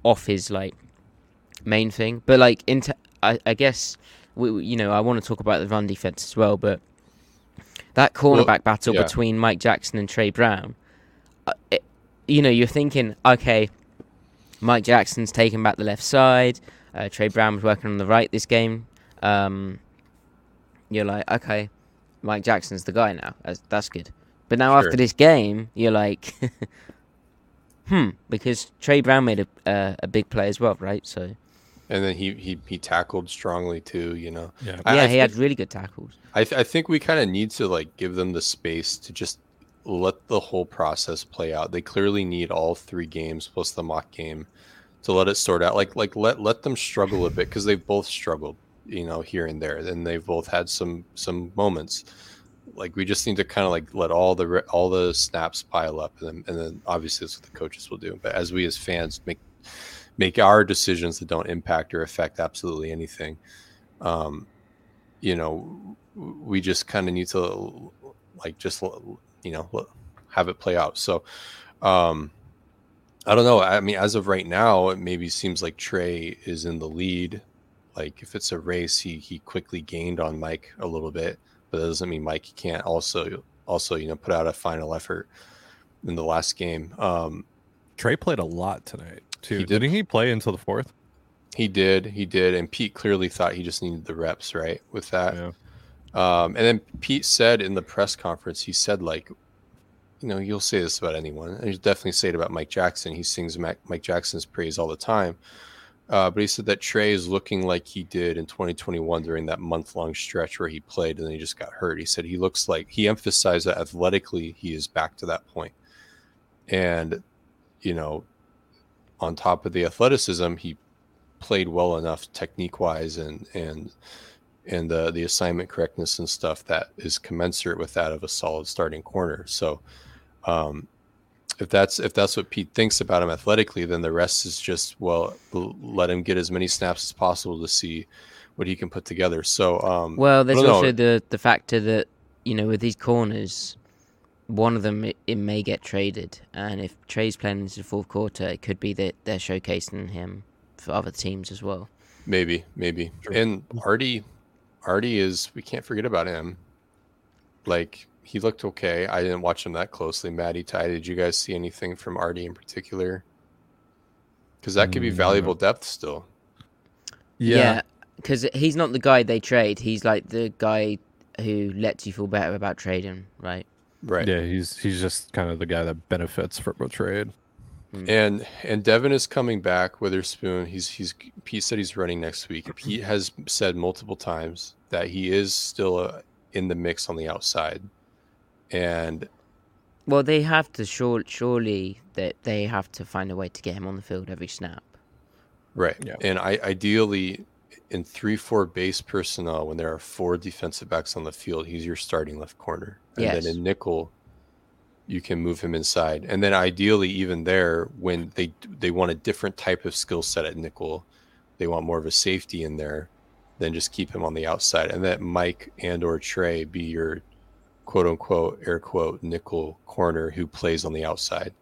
Speaker 2: off his like main thing. But like into, I, I guess we, you know I want to talk about the run defense as well, but that cornerback battle
Speaker 3: yeah.
Speaker 2: between Mike Jackson and Trey Brown, uh, it, you know, you're thinking, okay, Mike Jackson's taking back the left side. Uh, Trey Brown was working on the right this game. Um, you're like, okay, Mike Jackson's the guy now. That's, that's good. But now
Speaker 3: Sure.
Speaker 2: after this game, you're like, hmm, because Trey Brown made a uh, a big play as well, right? So
Speaker 3: and then he, he he tackled strongly too. You know.
Speaker 4: Yeah.
Speaker 3: I-
Speaker 2: yeah,
Speaker 3: I
Speaker 2: he
Speaker 3: think-
Speaker 2: had really good tackles.
Speaker 3: I, th- I think we kind of need to like give them the space to just let the whole process play out. They clearly need all three games plus the mock game to let it sort out. Like like let let them struggle a bit because they've both struggled, you know, here and there, and they've both had some some moments. Like we just need to kind of like let all the all the snaps pile up, and then and then obviously that's what the coaches will do. But as we as fans make make our decisions that don't impact or affect absolutely anything, um, you know, we just kind of need to like just you know have it play out. So um I don't know. I mean, as of right now, it maybe seems like Trey is in the lead. Like if it's a race, he he quickly gained on Mike a little bit, but that doesn't mean Mike can't also also you know put out a final effort in the last game. Um
Speaker 4: Trey played a lot tonight too.
Speaker 3: He did.
Speaker 4: Didn't he play until the fourth?
Speaker 3: he did, he did, and Pete clearly thought he just needed the reps, right? With that,
Speaker 4: Yeah.
Speaker 3: Um, and then Pete said in the press conference, he said like, you know, you'll say this about anyone, and he's definitely say it about Mike Jackson. He sings Mac- Mike Jackson's praise all the time. Uh, but he said that Trey is looking like he did in 2021 during that month long stretch where he played and then he just got hurt. He said he looks like he emphasized that athletically he is back to that point. and you know, on top of the athleticism, he played well enough technique wise and and and the the assignment correctness and stuff that is commensurate with that of a solid starting corner. So, um, if that's if that's what Pete thinks about him athletically, then the rest is just well, let him get as many snaps as possible to see what he can put together. So, um,
Speaker 2: well, there's also
Speaker 3: know.
Speaker 2: the the factor that you know with these corners, one of them it, it, may get traded, and if Tre's playing into the fourth quarter, it could be that they're showcasing him for other teams as well.
Speaker 3: Maybe, maybe, True. and Artie Artie is we can't forget about him. Like he looked okay. I didn't watch him that closely. Matty Ty, did you guys see anything from Artie in particular? Because that could be valuable depth still.
Speaker 2: Yeah, because yeah, he's not the guy they trade. He's like the guy who lets you feel better about trading, right?
Speaker 3: Right.
Speaker 4: Yeah, he's he's just kind of the guy that benefits from a trade.
Speaker 3: Mm. And and Devon is coming back. Witherspoon. He's he's Pete said he's running next week. Pete has said multiple times that he is still uh, in the mix on the outside, and
Speaker 2: well, they have to sure, surely that they have to find a way to get him on the field every snap.
Speaker 3: Right. Yeah. And I ideally in three four base personnel when there are four defensive backs on the field, he's your starting left corner. And yes. then in nickel, you can move him inside. And then ideally, even there, when they they want a different type of skill set at nickel, they want more of a safety in there, then just keep him on the outside. And that Mike and or Tre be your quote unquote air quote nickel corner who plays on the outside.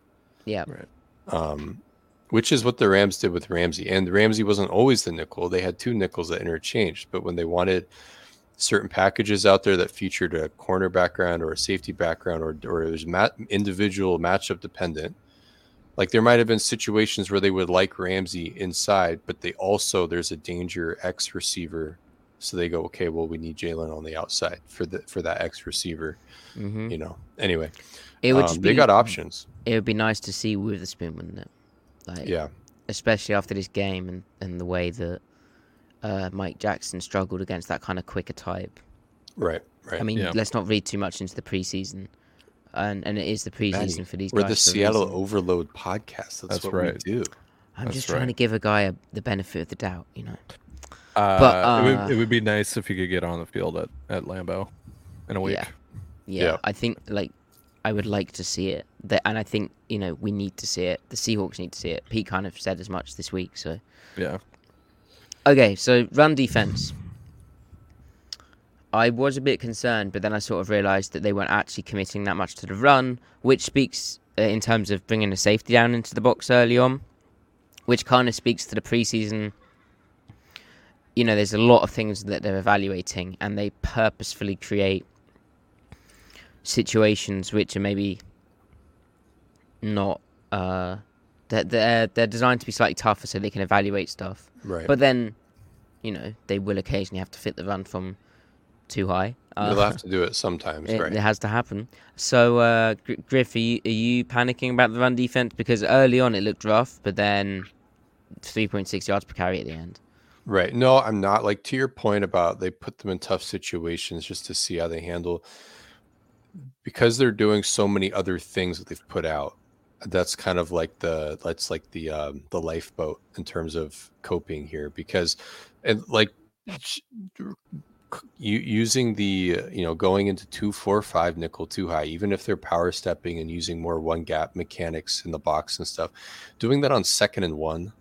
Speaker 2: Yeah.
Speaker 3: Right. Um, which is what the Rams did with Ramsey. And Ramsey wasn't always the nickel. They had two nickels that interchanged. But when they wanted certain packages out there that featured a corner background or a safety background or, or it was mat- individual matchup dependent. Like there might have been situations where they would like Ramsey inside, but they also there's a danger X receiver, so they go okay, well we need Jalen on the outside for the for that X receiver, mm-hmm. you know. Anyway, it would um, be, they got options.
Speaker 2: It would be nice to see Witherspoon, wouldn't it?
Speaker 3: Like yeah,
Speaker 2: especially after this game and and the way that uh, Mike Jackson struggled against that kind of quicker type.
Speaker 3: Right, right. I
Speaker 2: mean, yeah. let's not read too much into the preseason. And, and it is the preseason Matty, for these
Speaker 3: we're
Speaker 2: guys.
Speaker 3: We're the Seattle Overload podcast. That's, That's what right. we do.
Speaker 2: I'm That's just trying right. to give a guy a, the benefit of the doubt, you know.
Speaker 4: Uh, but uh, it, would, uh, it, would, be nice if he could get on the field at, at Lambeau in a week.
Speaker 2: Yeah. yeah, yeah. I think like I would like to see it, that, and I think you know we need to see it. The Seahawks need to see it. Pete kind of said as much this week, so
Speaker 4: yeah.
Speaker 2: Okay, so run defense. I was a bit concerned, but then I sort of realised that they weren't actually committing that much to the run, which speaks uh, in terms of bringing a safety down into the box early on, which kind of speaks to the preseason. You know, there's a lot of things that they're evaluating, and they purposefully create situations which are maybe not uh, they're, they're, they're designed to be slightly tougher so they can evaluate stuff.
Speaker 3: Right.
Speaker 2: But then, you know, they will occasionally have to fit the run from too high.
Speaker 3: Uh, They'll have to do it sometimes,
Speaker 2: it,
Speaker 3: right?
Speaker 2: It has to happen. So, uh, Griff, are you, are you panicking about the run defense? Because early on it looked rough, but then 3.6 yards per carry at the end.
Speaker 3: Right. No, I'm not. Like to your point about they put them in tough situations just to see how they handle because they're doing so many other things that they've put out that's kind of like the that's like the um, the lifeboat in terms of coping here because and like using the you know going into two four five nickel too high even if they're power stepping and using more one gap mechanics in the box and stuff doing that on second and one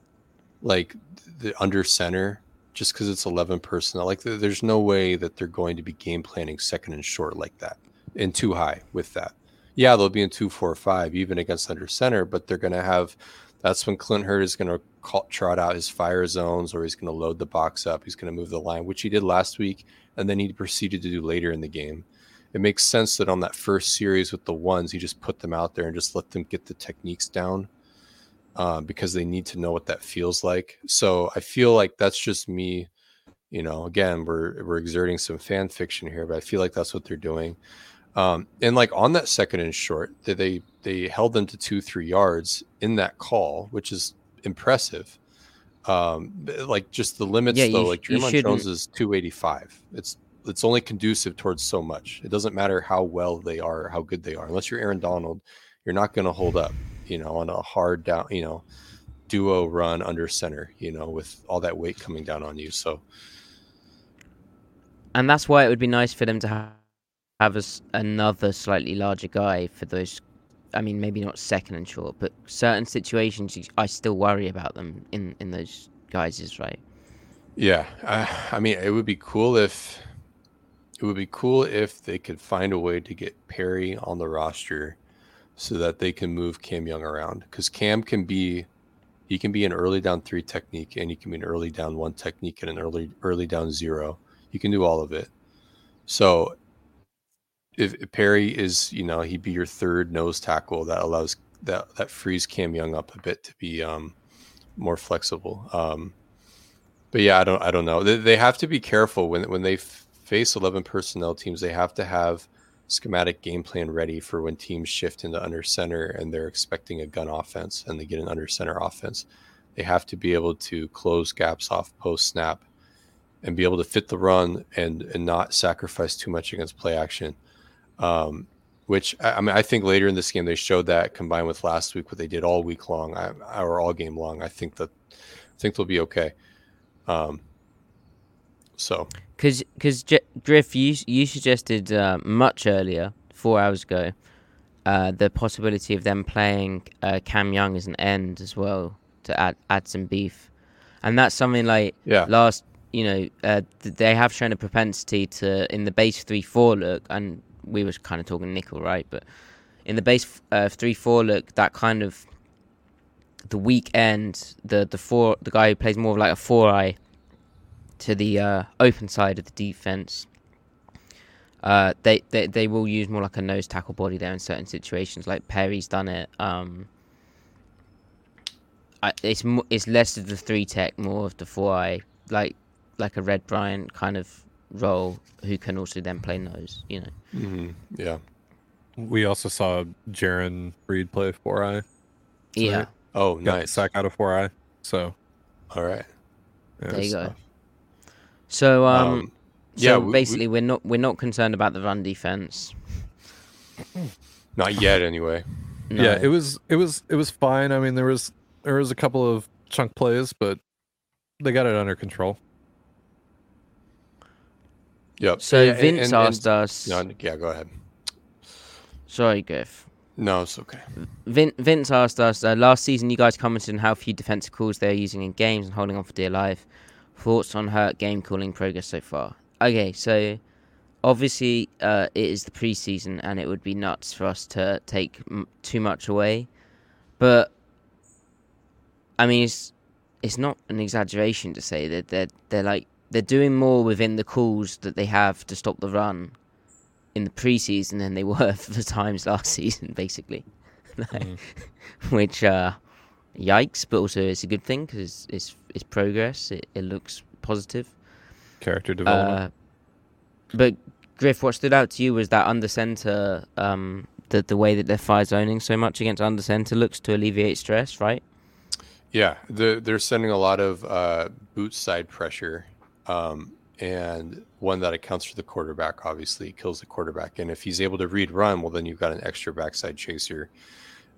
Speaker 3: like the under center just because it's 11 personnel like there's no way that they're going to be game planning second and short like that and too high with that yeah, they'll be in two, four, five, even against under center, but they're going to have. That's when Clint Hurtt is going to trot out his fire zones, or he's going to load the box up. He's going to move the line, which he did last week, and then he proceeded to do later in the game. It makes sense that on that first series with the ones, he just put them out there and just let them get the techniques down uh, because they need to know what that feels like. So I feel like that's just me. You know, again, we're we're exerting some fan fiction here, but I feel like that's what they're doing. Um, and like on that second and short, they they held them to two three yards in that call, which is impressive. Um, like just the limits yeah, though, you, like Dre'Mont Jones is two eighty five. It's it's only conducive towards so much. It doesn't matter how well they are, how good they are. Unless you're Aaron Donald, you're not going to hold up. You know, on a hard down, you know, duo run under center, you know, with all that weight coming down on you. So,
Speaker 2: and that's why it would be nice for them to have have a another slightly larger guy for those. I mean, maybe not second and short, but certain situations I still worry about them in in those guises, right?
Speaker 3: yeah, I, I mean, it would be cool if it would be cool if they could find a way to get Perry on the roster so that they can move Cam Young around because Cam can be he can be an early down three technique and he can be an early down one technique and an early early down zero. He can do all of it. So if, if Perry is, you know, he'd be your third nose tackle that allows that that frees Cam Young up a bit to be um more flexible. Um but yeah, I don't I don't know. They, they have to be careful when when they f- face 11 personnel teams, they have to have schematic game plan ready for when teams shift into under center and they're expecting a gun offense and they get an under center offense. They have to be able to close gaps off post snap and be able to fit the run and and not sacrifice too much against play action. Um, which I, mean, I think later in this game they showed that combined with last week what they did all week long, or all game long. I think that I think they'll be okay. Um, so
Speaker 2: Because because Griff, you you suggested uh, much earlier, four hours ago, uh, the possibility of them playing uh, Cam Young as an end as well to add add some beef, and that's something like
Speaker 3: yeah,
Speaker 2: last. You know, uh, th- they have shown a propensity to in the base three four look, and we was kind of talking nickel, right? But in the base uh, three four look, that kind of the weak end, the the four, the guy who plays more of like a four eye to the uh, open side of the defense. Uh, they, they they will use more like a nose tackle body there in certain situations. Like Perry's done it. Um, I, it's mo- it's less of the three tech, more of the four eye, like like a Red Bryant kind of role, who can also then play nose. You know.
Speaker 3: hmm yeah.
Speaker 4: We also saw Jarran Reed play four eye.
Speaker 2: Yeah.
Speaker 3: Oh,
Speaker 4: Got
Speaker 3: nice.
Speaker 4: sack out of four eye. So
Speaker 3: All right.
Speaker 4: yeah,
Speaker 2: There you go.
Speaker 3: Stuff.
Speaker 2: So um,
Speaker 3: Um,
Speaker 2: so
Speaker 3: yeah, we- we-
Speaker 2: basically we, are not we're not concerned about the run defense.
Speaker 3: Not yet, anyway.
Speaker 2: No.
Speaker 4: yeah, it was it was it was fine. I mean, there was there was a couple of chunk plays, but they got it under control.
Speaker 3: Yep.
Speaker 2: So
Speaker 3: Yeah, and-
Speaker 2: Vince
Speaker 3: and-
Speaker 2: asked
Speaker 3: and-
Speaker 2: us.
Speaker 3: No, yeah, go ahead.
Speaker 2: Sorry, Griff.
Speaker 3: No, it's okay.
Speaker 2: Vin, Vince asked us uh, last season. You guys commented on how few defensive calls they're using in games and holding on for dear life. Thoughts on her game calling progress so far? Okay, so obviously uh, it is the preseason, and it would be nuts for us to take m- too much away. But I mean, it's it's not an exaggeration to say that they're they're like they're doing more within the calls that they have to stop the run in the preseason than they were for the times last season, basically.
Speaker 4: Mhm.
Speaker 2: Which, uh, yikes! But also it's a good thing because it's, it's it's progress. It, it looks positive.
Speaker 4: Character development.
Speaker 2: Uh, but Griff, what stood out to you was that under center, um, the the way that they're fire zoning so much against under center looks to alleviate stress, right?
Speaker 3: Yeah, they're, they're sending a lot of uh, boot side pressure, um, and one that accounts for the quarterback. Obviously, kills the quarterback, and if he's able to read run, well, then you've got an extra backside chaser.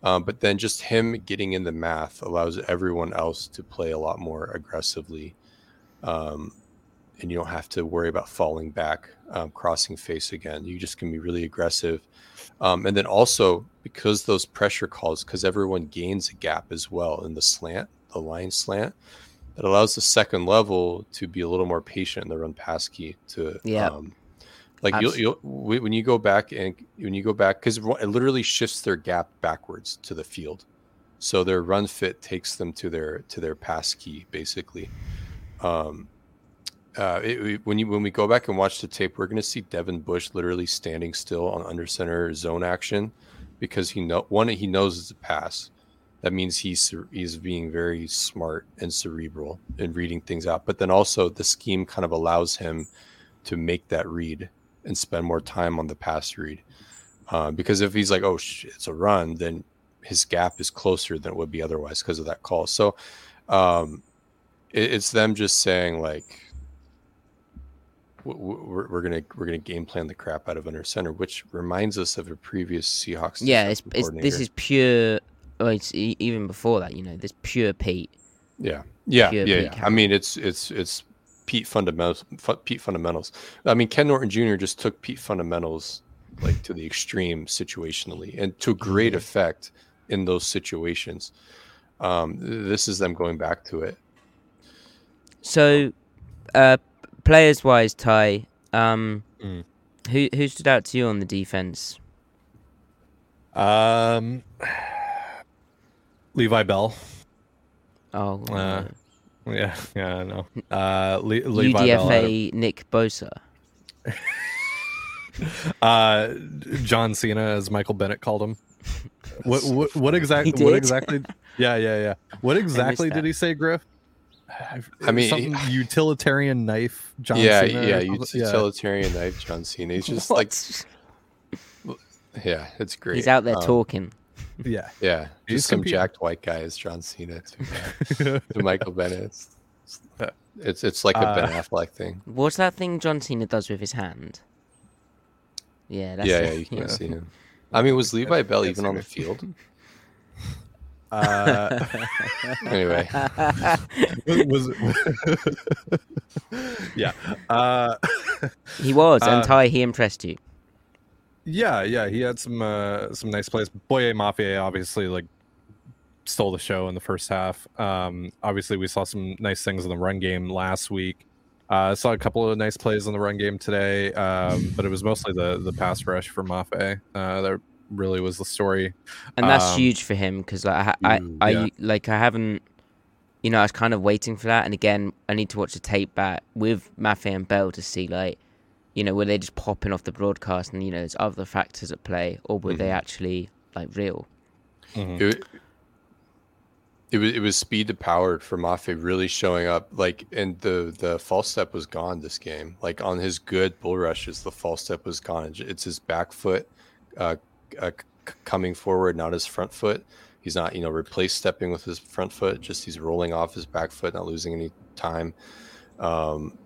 Speaker 3: Um, but then just him getting in the math allows everyone else to play a lot more aggressively, um, and you don't have to worry about falling back, um, crossing face again. You just can be really aggressive. Um, and then also because those pressure calls, because everyone gains a gap as well in the slant, the line slant, that allows the second level to be a little more patient in the run pass key to
Speaker 2: Yeah.
Speaker 3: um, like you'll, you'll when you go back and when you go back because it literally shifts their gap backwards to the field so their run fit takes them to their to their pass key basically um uh, it, we- when you when we go back and watch the tape, we're going to see Devin Bush literally standing still on under center zone action because he know one he knows it's a pass. That means he's he's being very smart and cerebral in reading things out. But then also the scheme kind of allows him to make that read and spend more time on the pass read. Uh, because if he's like, oh, sh- it's a run, then his gap is closer than it would be otherwise because of that call. So um, it, it's them just saying like we're, we're gonna we're gonna game plan the crap out of under center, which reminds us of a previous Seahawks.
Speaker 2: Yeah, it's, it's this is pure well, it's e- even before that. You know, this pure Pete.
Speaker 3: Yeah, yeah,
Speaker 2: Pure
Speaker 3: yeah. Yeah. I mean, it's it's it's Pete fundamentals. Pete fundamentals. I mean, Ken Norton Jr. just took Pete fundamentals like to the extreme situationally, and to great effect in those situations. Um, this is them going back to it.
Speaker 2: So, uh, players wise, Ty, um,
Speaker 4: Mm.
Speaker 2: who who stood out to you on the defense?
Speaker 4: Um, Levi Bell.
Speaker 2: Oh,
Speaker 4: Uh, Yeah, yeah, I know. Uh, Le- Levi Bell.
Speaker 2: UDFA Nick Bosa.
Speaker 4: Uh, John Cena, as Michael Bennett called him. What what, what exactly? What exactly? Yeah, yeah, yeah. What exactly did he say, Griff?
Speaker 3: I mean,
Speaker 4: something utilitarian knife. John
Speaker 3: yeah,
Speaker 4: Cena or
Speaker 3: yeah,
Speaker 4: something?
Speaker 3: utilitarian knife, John Cena. He's just
Speaker 2: What?
Speaker 3: like, yeah, it's great.
Speaker 2: he's out there
Speaker 3: Um,
Speaker 2: talking.
Speaker 4: Yeah.
Speaker 3: Yeah,
Speaker 4: He's
Speaker 3: just some
Speaker 2: uh,
Speaker 4: competing.
Speaker 3: jacked white guy as John Cena to, to Michael Bennett. It's, it's it's like a
Speaker 4: Uh,
Speaker 3: Ben Affleck thing.
Speaker 2: What's that thing John Cena does with his hand? Yeah, that's
Speaker 3: yeah,
Speaker 2: it.
Speaker 3: yeah, you can't see him. I mean, was Levi Bell even on the field?
Speaker 4: Uh,
Speaker 3: Anyway,
Speaker 4: was yeah. Uh,
Speaker 2: he was, and
Speaker 4: Uh,
Speaker 2: Ty, he impressed you.
Speaker 4: Yeah, yeah, he had some uh, some nice plays. Boye Mafe obviously like stole the show in the first half. Um, obviously, we saw some nice things in the run game last week. Uh, saw a couple of nice plays in the run game today, um, but it was mostly the the pass rush for Mafe uh, that really was the story.
Speaker 2: and that's
Speaker 4: Um,
Speaker 2: huge for him because like, I, ha- I,
Speaker 3: mm,
Speaker 2: I, like I haven't, you know, I was kind of waiting for that, and again, I need to watch the tape back with Mafe and Bell to see like, you know, were they just popping off the broadcast, and you know, there's other factors at play, or were they
Speaker 3: Mhm.
Speaker 2: actually like real?
Speaker 4: Mhm.
Speaker 3: it, it was it was speed to power for Mafe really showing up. Like, and the the false step was gone this game. Like on his good bull rushes, the false step was gone. It's- It's his back foot uh, uh, coming forward, not his front foot. He's not, you know, replace stepping with his front foot. Just he's rolling off his back foot, not losing any time. Um,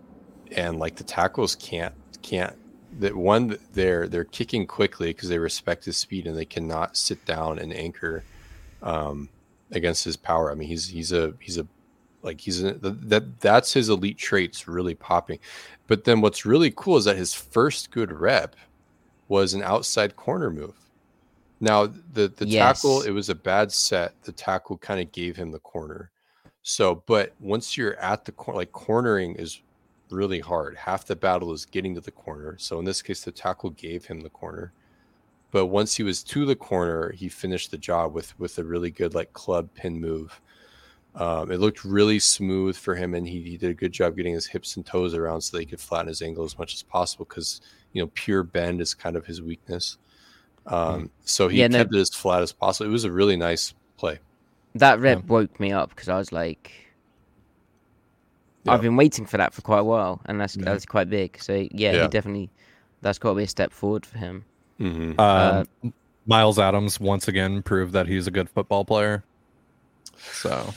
Speaker 3: and like the tackles can't can't that one they're they're kicking quickly because they respect his speed and they cannot sit down and anchor um, against his power. I mean, he's he's a he's a like he's a, that that's his elite traits really popping. But then what's really cool is that his first good rep was an outside corner move. Now the the tackle it was a bad set. The tackle kind of gave him the corner. So, but once you're at the corner, like cornering is really hard. Half the battle is getting to the corner. So in this case, the tackle gave him the corner. But once he was to the corner, he finished the job with with a really good like club pin move. Um, it looked really smooth for him, and he, he did a good job getting his hips and toes around so that he could flatten his angle as much as possible. Because you know, pure bend is kind of his weakness. Um, so he
Speaker 2: Yeah, no-
Speaker 3: kept it as flat as possible. It was a really nice play.
Speaker 2: That rep woke me up because I was like,
Speaker 3: Yeah.
Speaker 2: I've been waiting for that for quite a while, and that's
Speaker 4: Yeah.
Speaker 2: that's quite big. So yeah,
Speaker 3: Yeah.
Speaker 2: he definitely that's got to be a step forward for him.
Speaker 3: hmm
Speaker 2: Uh,
Speaker 4: Um, Myles Adams once again proved that he's a good football player. So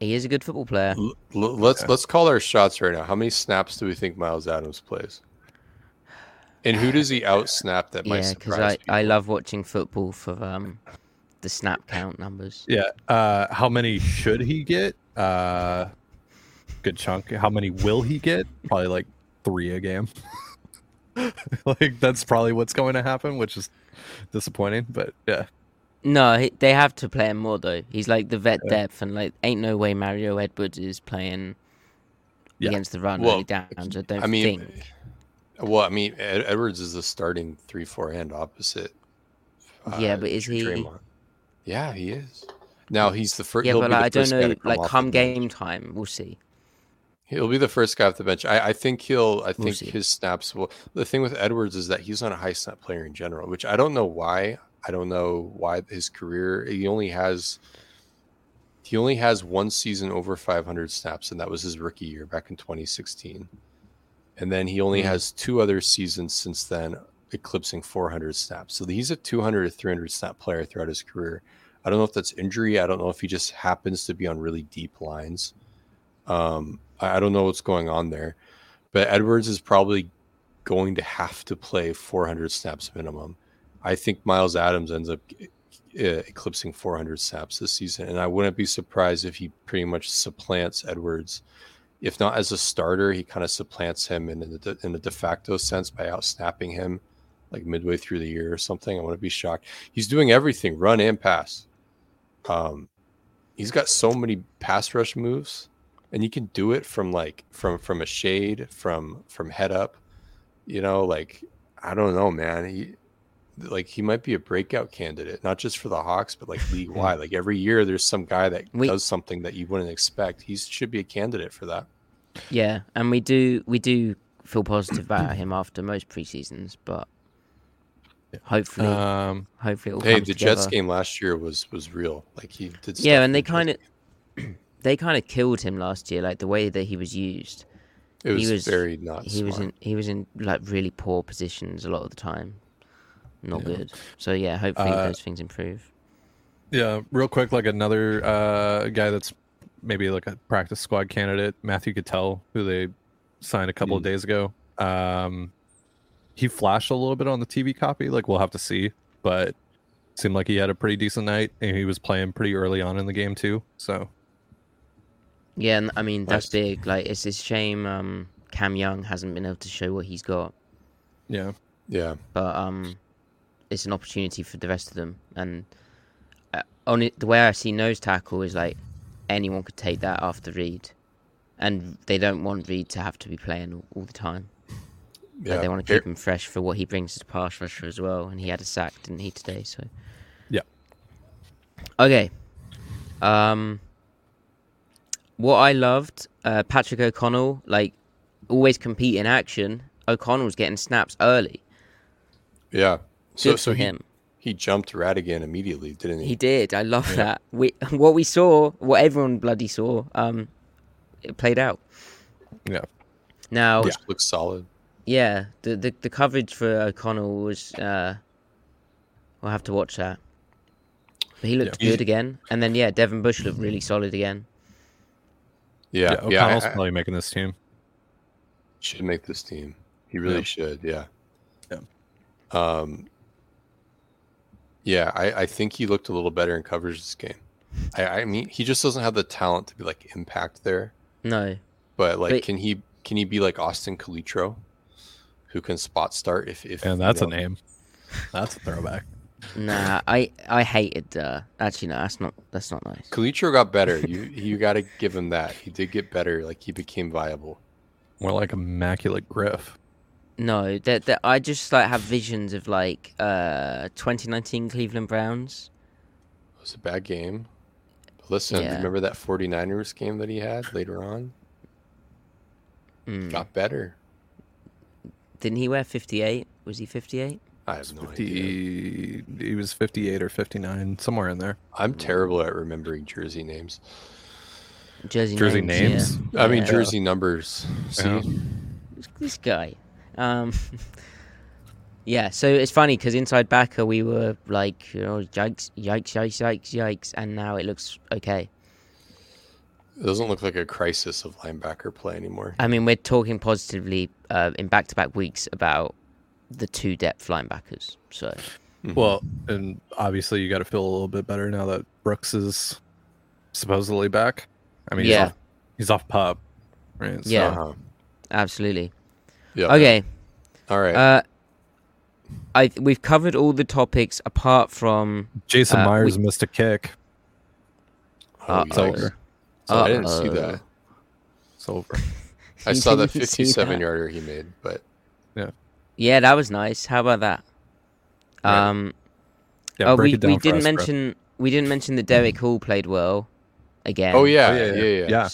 Speaker 2: He is a good football player.
Speaker 3: L- l- let's
Speaker 4: Okay.
Speaker 3: let's call our shots right now. How many snaps do we think Myles Adams plays? And who does he out snap that might
Speaker 2: Yeah, because
Speaker 3: surprise
Speaker 2: I, I love watching football for um the snap count numbers.
Speaker 4: yeah, uh, how many should he get? Uh, good chunk. How many will he get? Probably like three a game. like that's probably what's going to happen, which is disappointing. But yeah,
Speaker 2: No, he, they have to play him more though. He's like the vet
Speaker 4: Yeah.
Speaker 2: depth, and like ain't no way Mario Edwards is playing
Speaker 4: Yeah.
Speaker 2: against the run
Speaker 3: Well,
Speaker 2: early downs. I don't
Speaker 3: I mean,
Speaker 2: think.
Speaker 3: well, I mean, Ed- Edwards is the starting three four hand opposite.
Speaker 2: Yeah,
Speaker 3: uh,
Speaker 2: but is
Speaker 3: Dr-
Speaker 2: he-
Speaker 3: Dre'Mont. Yeah, he is. Now he's the first.
Speaker 2: Yeah, but like, I don't know. Like
Speaker 3: come
Speaker 2: come game time, we'll see.
Speaker 3: He'll be the first guy off the bench. I, I think he'll. I think
Speaker 2: see.
Speaker 3: his snaps will. The thing with Edwards is that he's not a high snap player in general, which I don't know why. I don't know why his career. He only has. He only has one season over 500 snaps, and that was his rookie year back in 2016. And then he only
Speaker 2: Hmm.
Speaker 3: has two other seasons since then, eclipsing 400 snaps. So he's a 200 or 300 snap player throughout his career. I don't know if that's injury. I don't know if he just happens to be on really deep lines. Um, I don't know what's going on there, but Edwards is probably going to have to play 400 snaps minimum. I think Myles Adams ends up eclipsing 400 snaps this season, and I wouldn't be surprised if he pretty much supplants Edwards. If not as a starter, he kind of supplants him in a, in a de facto sense by out snapping him like midway through the year or something. I wouldn't be shocked. He's doing everything, run and pass. Um, he's got so many pass rush moves, and you can do it from like from from a shade, from from head up. You know, like I don't know, man. He like he might be a breakout candidate, not just for the Hawks, but like league wide. like every year, there's some guy that
Speaker 2: We-
Speaker 3: does something that you wouldn't expect. He should be a candidate for that.
Speaker 2: Yeah, and we do we do feel positive about him after most preseasons, but hopefully,
Speaker 4: Um,
Speaker 2: hopefully,
Speaker 3: Hey, the
Speaker 2: together.
Speaker 3: Jets game last year was was real. Like he did.
Speaker 2: Yeah, and they kind of. They kind of killed him last year, like the way that he was used.
Speaker 3: it was,
Speaker 2: he was-
Speaker 3: very not.
Speaker 2: he was in he was in like really poor positions a lot of the time. Not
Speaker 4: Yeah.
Speaker 2: good. So yeah, hopefully
Speaker 4: Uh,
Speaker 2: those things improve.
Speaker 4: yeah, real quick, like another uh, guy that's maybe like a practice squad candidate, Matthew Gotel, who they signed a couple of
Speaker 3: Mm.
Speaker 4: days ago. Um, he flashed a little bit on the TV copy. Like we'll have to see, but seemed like he had a pretty decent night, and he was playing pretty early on in the game too. So
Speaker 2: Yeah, and I mean that's big. Like it's a shame um Cam Young hasn't been able to show what he's got.
Speaker 4: yeah,
Speaker 3: Yeah,
Speaker 2: but um, it's an opportunity for the rest of them. And uh, on it, the way I see nose tackle is like anyone could take that after Reed, and they don't want Reed to have to be playing all, all the time. Like,
Speaker 3: yeah.
Speaker 2: they want to
Speaker 3: Here-
Speaker 2: keep him fresh for what he brings as a pass rusher as well. And he had a sack, didn't he today? So
Speaker 4: Yeah.
Speaker 2: Okay. Um. What I loved, uh, Patrick O'Connell, like always compete in action. O'Connell's getting snaps early.
Speaker 3: Yeah. So
Speaker 2: Good
Speaker 3: so he,
Speaker 2: him.
Speaker 3: he jumped Radigan immediately, didn't he?
Speaker 2: He did. I love that. We what we saw, what everyone bloody saw, um, it played out.
Speaker 4: yeah.
Speaker 2: Now,
Speaker 3: Which looks solid.
Speaker 2: yeah, the, the the coverage for O'Connell was. Uh, we'll have to watch that. But he looked
Speaker 3: Yeah.
Speaker 2: good again, and then yeah, Devin Bush looked really solid again.
Speaker 3: Yeah,
Speaker 4: Yeah,
Speaker 3: yeah. I-
Speaker 4: O'Connell's probably making this team.
Speaker 3: should make this team. He really
Speaker 4: Yeah.
Speaker 3: should. Yeah.
Speaker 4: Yeah.
Speaker 3: Um. Yeah, I, I think he looked a little better in coverage this game. I, I mean, he just doesn't have the talent to be like impact there.
Speaker 2: No,
Speaker 3: But like,
Speaker 2: But-
Speaker 3: can he can he be like Austin Calitro, who can spot start if if
Speaker 4: And
Speaker 3: you
Speaker 4: that's a name. That's a throwback.
Speaker 2: Nah, I I hated. Uh, actually, no, that's not that's not nice.
Speaker 3: Calitro got better. You you got to give him that. He did get better. Like he became viable.
Speaker 4: More like immaculate Griff.
Speaker 2: No, that that I just like have visions of like uh 2019 Cleveland Browns.
Speaker 3: It was a bad game. But listen,
Speaker 2: Yeah.
Speaker 3: remember that 49ers game that he had later on?
Speaker 2: Mm.
Speaker 3: Got better.
Speaker 2: Didn't he wear 58? Was he 58?
Speaker 3: I have no idea.
Speaker 4: 50, he was 58 or 59, somewhere in there.
Speaker 3: I'm terrible at remembering jersey names.
Speaker 2: Jersey,
Speaker 4: Jersey
Speaker 2: names.
Speaker 4: names?
Speaker 3: I mean
Speaker 2: Yeah.
Speaker 3: jersey numbers. See,
Speaker 4: Yeah.
Speaker 2: This guy. Um, yeah, so it's funny because inside backer we were like, you know, yikes, yikes, yikes, yikes, yikes, and now it looks okay.
Speaker 3: it doesn't look like a crisis of linebacker play anymore.
Speaker 2: I mean, we're talking positively uh, in back-to-back weeks about the two depth linebackers. So
Speaker 3: Mhm.
Speaker 4: Well, and obviously you got to feel a little bit better now that Brooks is supposedly back. I mean,
Speaker 2: Yeah.
Speaker 4: he's off, he's off PUP, right? So-
Speaker 2: Yeah.
Speaker 3: Uh-huh.
Speaker 2: absolutely.
Speaker 3: Yeah.
Speaker 2: Okay.
Speaker 3: All right.
Speaker 2: Uh, I we've covered all the topics apart from
Speaker 4: Jason
Speaker 2: Uh,
Speaker 4: Myers
Speaker 2: we-
Speaker 4: missed a kick.
Speaker 3: oh,
Speaker 4: It's over.
Speaker 3: So I didn't see that.
Speaker 4: It's over.
Speaker 3: I saw that
Speaker 2: didn't see
Speaker 3: 57
Speaker 2: that?
Speaker 3: yarder he made, but
Speaker 2: Yeah, that was nice. How about that?
Speaker 3: Right.
Speaker 2: Um,
Speaker 4: Yeah,
Speaker 2: oh,
Speaker 4: break
Speaker 2: we,
Speaker 4: it down
Speaker 2: we
Speaker 4: for
Speaker 2: didn't
Speaker 4: us, bro.
Speaker 2: mention we didn't mention that Derick Hall played well again.
Speaker 3: oh yeah,
Speaker 4: Oh,
Speaker 3: yeah,
Speaker 4: yeah,
Speaker 3: yeah,
Speaker 4: yeah. Yeah.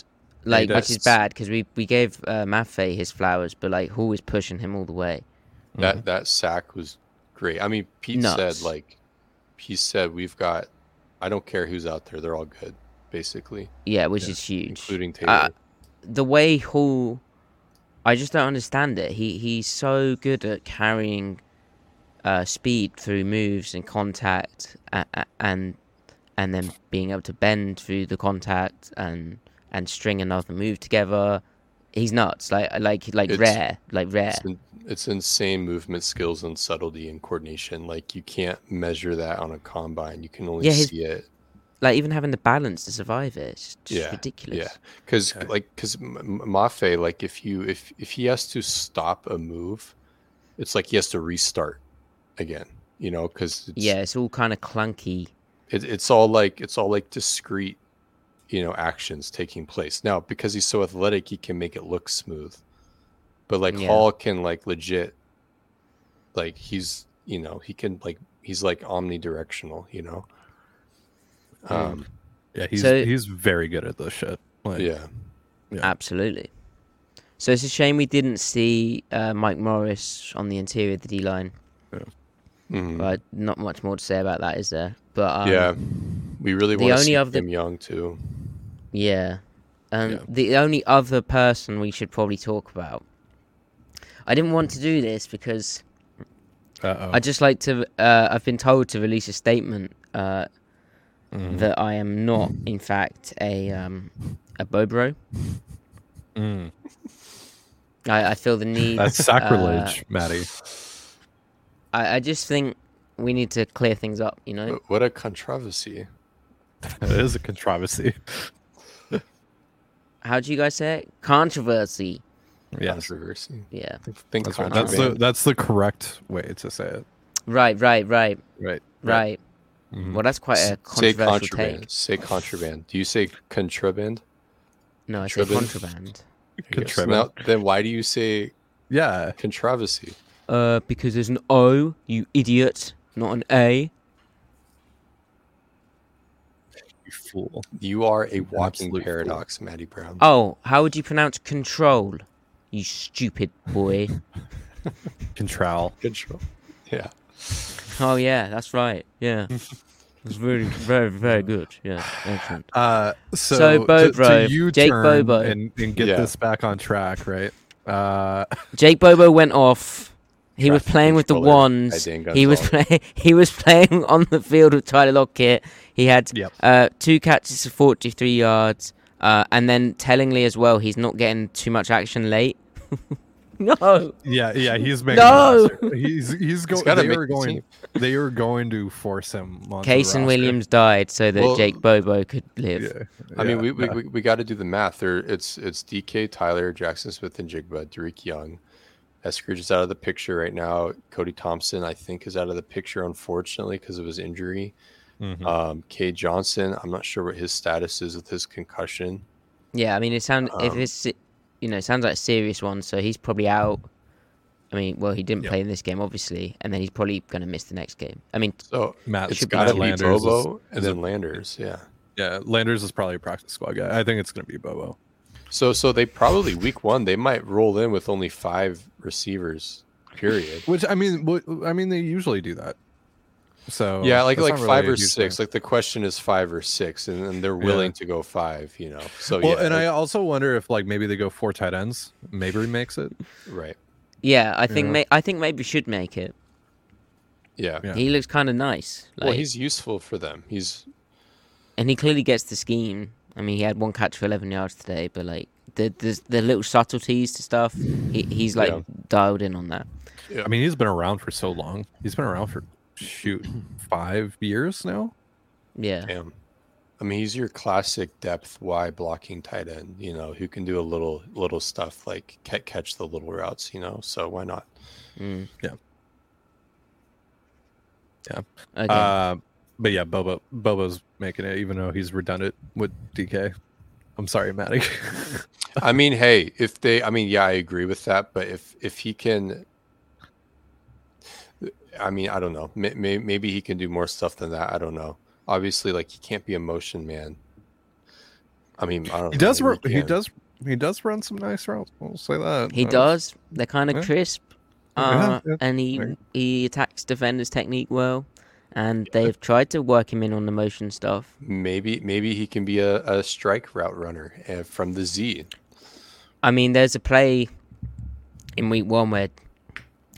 Speaker 2: like which is bad because we we gave uh, Mafe his flowers, but like Hall is pushing him all the way.
Speaker 3: That that sack was great. I mean, Pete
Speaker 2: Nuts.
Speaker 3: said like he said we've got. I don't care who's out there; they're all good, basically,
Speaker 2: Yeah, which
Speaker 4: Yeah,
Speaker 2: is huge.
Speaker 3: including Taylor.
Speaker 2: Uh, the way Hall, I just don't understand it. He he's so good at carrying uh, speed through moves and contact, and, and and then being able to bend through the contact and and string another move together. he's nuts. Like like like
Speaker 3: It's-
Speaker 2: rare, like rare.
Speaker 3: It's, in, it's insane movement skills and subtlety and coordination. Like you can't measure that on a combine. You can only
Speaker 2: Yeah, his-
Speaker 3: see it.
Speaker 2: Like even having the balance to survive it, it's just
Speaker 3: Yeah,
Speaker 2: ridiculous.
Speaker 3: Yeah, because
Speaker 4: Okay.
Speaker 3: like because Mafe, like if you if if he has to stop a move, it's like he has to restart again. You know, because
Speaker 2: Yeah, it's all kind of clunky.
Speaker 3: it, it's all like it's all like discrete, you know, actions taking place. Now, because he's so athletic, he can make it look smooth. But like
Speaker 2: Yeah.
Speaker 3: Hall can like legit, like he's you know he can like he's like omnidirectional. You know.
Speaker 2: Mm.
Speaker 3: Um.
Speaker 4: Yeah, he's
Speaker 2: So-
Speaker 4: he's very good at this shit. Like,
Speaker 3: Yeah.
Speaker 4: Yeah.
Speaker 2: Absolutely. So it's a shame we didn't see uh, Mike Morris on the interior of the D line.
Speaker 3: Mhm.
Speaker 2: But not much more to say about that, is there? But um,
Speaker 3: yeah. We really
Speaker 2: the
Speaker 3: want to
Speaker 2: only
Speaker 3: see
Speaker 2: other-
Speaker 3: him young too.
Speaker 2: Yeah. Um,
Speaker 4: Yeah.
Speaker 2: The only other person we should probably talk about. I didn't want to do this because
Speaker 4: Uh-oh.
Speaker 2: I just like to. Uh, I've been told to release a statement uh,
Speaker 4: Mhm.
Speaker 2: that I am not, in fact, a um, a Bobro.
Speaker 4: Mm.
Speaker 2: I, I feel the need.
Speaker 4: That's
Speaker 2: uh,
Speaker 4: sacrilege, Matty.
Speaker 2: I, I just think we need to clear things up. You know.
Speaker 3: What a controversy.
Speaker 4: It is a controversy.
Speaker 2: How do you guys say it? Controversy.
Speaker 4: Yes,
Speaker 3: Controversy.
Speaker 2: Yeah.
Speaker 3: Think
Speaker 4: that's right. That's the that's the correct way to say it.
Speaker 2: Right. Right. Right.
Speaker 4: Right.
Speaker 2: Right.
Speaker 4: Mhm.
Speaker 2: Well, that's quite a
Speaker 3: S- say contraband.
Speaker 2: take.
Speaker 3: Say contraband. Do you say contraband?
Speaker 2: No, I say
Speaker 3: Contraband?
Speaker 2: contraband.
Speaker 3: Now, then why do you say
Speaker 4: Yeah.
Speaker 3: controversy?
Speaker 2: Uh, because there's an O, you idiot, not an A.
Speaker 4: You fool.
Speaker 3: You are a walking
Speaker 4: absolute fool.
Speaker 3: paradox, Matty Brown.
Speaker 2: Oh, how would you pronounce control? You stupid boy.
Speaker 4: Control.
Speaker 3: Control. Yeah.
Speaker 2: Oh yeah, that's right. Yeah. It's very, very, very good. Yeah, excellent.
Speaker 4: Uh, so,
Speaker 2: So,
Speaker 4: to-
Speaker 2: Bobro,
Speaker 4: to, you
Speaker 2: Jake
Speaker 4: turn
Speaker 2: Bobo.
Speaker 4: and, and get
Speaker 3: Yeah.
Speaker 4: this back on track, right? Uh,
Speaker 2: Jake Bobo went off. He was playing with the wands. He was playing. He was playing on the field with Tyler Lockett. He had
Speaker 4: Yep.
Speaker 2: uh, two catches for 43 yards, uh, and then tellingly as well, he's not getting too much action late. no.
Speaker 4: yeah, yeah, he's making
Speaker 2: No!
Speaker 4: the roster. He's he's going.
Speaker 3: gotta
Speaker 4: They
Speaker 3: make
Speaker 4: are
Speaker 3: the
Speaker 4: going.
Speaker 3: Team.
Speaker 4: They are going to force him. onto the
Speaker 2: Casey
Speaker 4: roster.
Speaker 2: Williams died so that
Speaker 3: Well-
Speaker 2: Jake Bobo could live.
Speaker 4: Yeah.
Speaker 3: I mean,
Speaker 4: yeah,
Speaker 3: we, we,
Speaker 4: yeah.
Speaker 3: we, we got to do the math. There, it's it's DK, Tyler, Jaxon Smith, and Njigba, Dareke Young. Eskridge is out of the picture right now. Cody Thompson, I think, is out of the picture, unfortunately, because of his injury.
Speaker 4: Mhm.
Speaker 3: Um, Cade Johnson, I'm not sure what his status is with his concussion.
Speaker 2: Yeah, I mean, it sounds if
Speaker 3: Um,
Speaker 2: it's you know, it sounds like a serious one, so he's probably out. I mean, well, he didn't
Speaker 4: Yeah.
Speaker 2: play in this game, obviously, and then he's probably going to miss the next game. I mean,
Speaker 3: So
Speaker 4: Matt,
Speaker 3: it's
Speaker 2: should be
Speaker 3: got to be
Speaker 4: Landers is-
Speaker 3: Bobo and then
Speaker 4: a-
Speaker 3: Landers. Yeah.
Speaker 4: yeah, Landers is probably a practice squad guy. I think it's going to be Bobo.
Speaker 3: So so they probably week one they might roll in with only five receivers. Period.
Speaker 4: Which I mean, what, I mean, they usually do that. So
Speaker 3: yeah, like like
Speaker 4: not
Speaker 3: five or six.
Speaker 4: thing.
Speaker 3: Like the question is five or six, and, and they're willing to go five. You know. So
Speaker 4: well,
Speaker 3: yeah,
Speaker 4: and I also wonder if like maybe they go four tight ends. Maybe makes it.
Speaker 3: right.
Speaker 2: Yeah, I think
Speaker 4: Yeah.
Speaker 2: may- I think maybe should make it.
Speaker 3: Yeah.
Speaker 4: Yeah.
Speaker 2: He looks kind of nice, like,
Speaker 3: Well, he's useful for them. He's
Speaker 2: and he clearly gets the scheme. I mean, he had one catch for 11 yards today, but like the the, the little subtleties to stuff, he, he's like
Speaker 3: Yeah.
Speaker 2: dialed in on that.
Speaker 3: Yeah.
Speaker 4: I mean, he's been around for so long. He's been around for shoot five years now.
Speaker 2: Yeah,
Speaker 3: damn. I mean, he's your classic depth Y blocking tight end. You know, who can do a little little stuff like catch catch the little routes. You know, so why not?
Speaker 2: mm.
Speaker 4: Yeah. Yeah.
Speaker 2: Okay.
Speaker 4: Uh, but yeah, Bobo Bobo's making it, even though he's redundant with DK. I'm sorry, Matty.
Speaker 3: I mean, hey, if they, I mean, yeah, I agree with that. But if if he can, I mean, I don't know. May, may, maybe he can do more stuff than that. I don't know. Obviously, like he can't be a motion man. I mean, I don't.
Speaker 4: he
Speaker 3: know,
Speaker 4: does. Run, he
Speaker 3: can.
Speaker 4: does. He does run some nice routes. We'll say that.
Speaker 2: he
Speaker 4: Uh,
Speaker 2: does. They're kind of
Speaker 4: yeah.
Speaker 2: crisp, uh,
Speaker 4: yeah,
Speaker 2: and he
Speaker 4: yeah.
Speaker 2: he attacks defenders' technique well, and they've tried to work him in on the motion stuff.
Speaker 3: Maybe maybe he can be a, a strike route runner uh, from the Z.
Speaker 2: I mean, there's a play in week one where,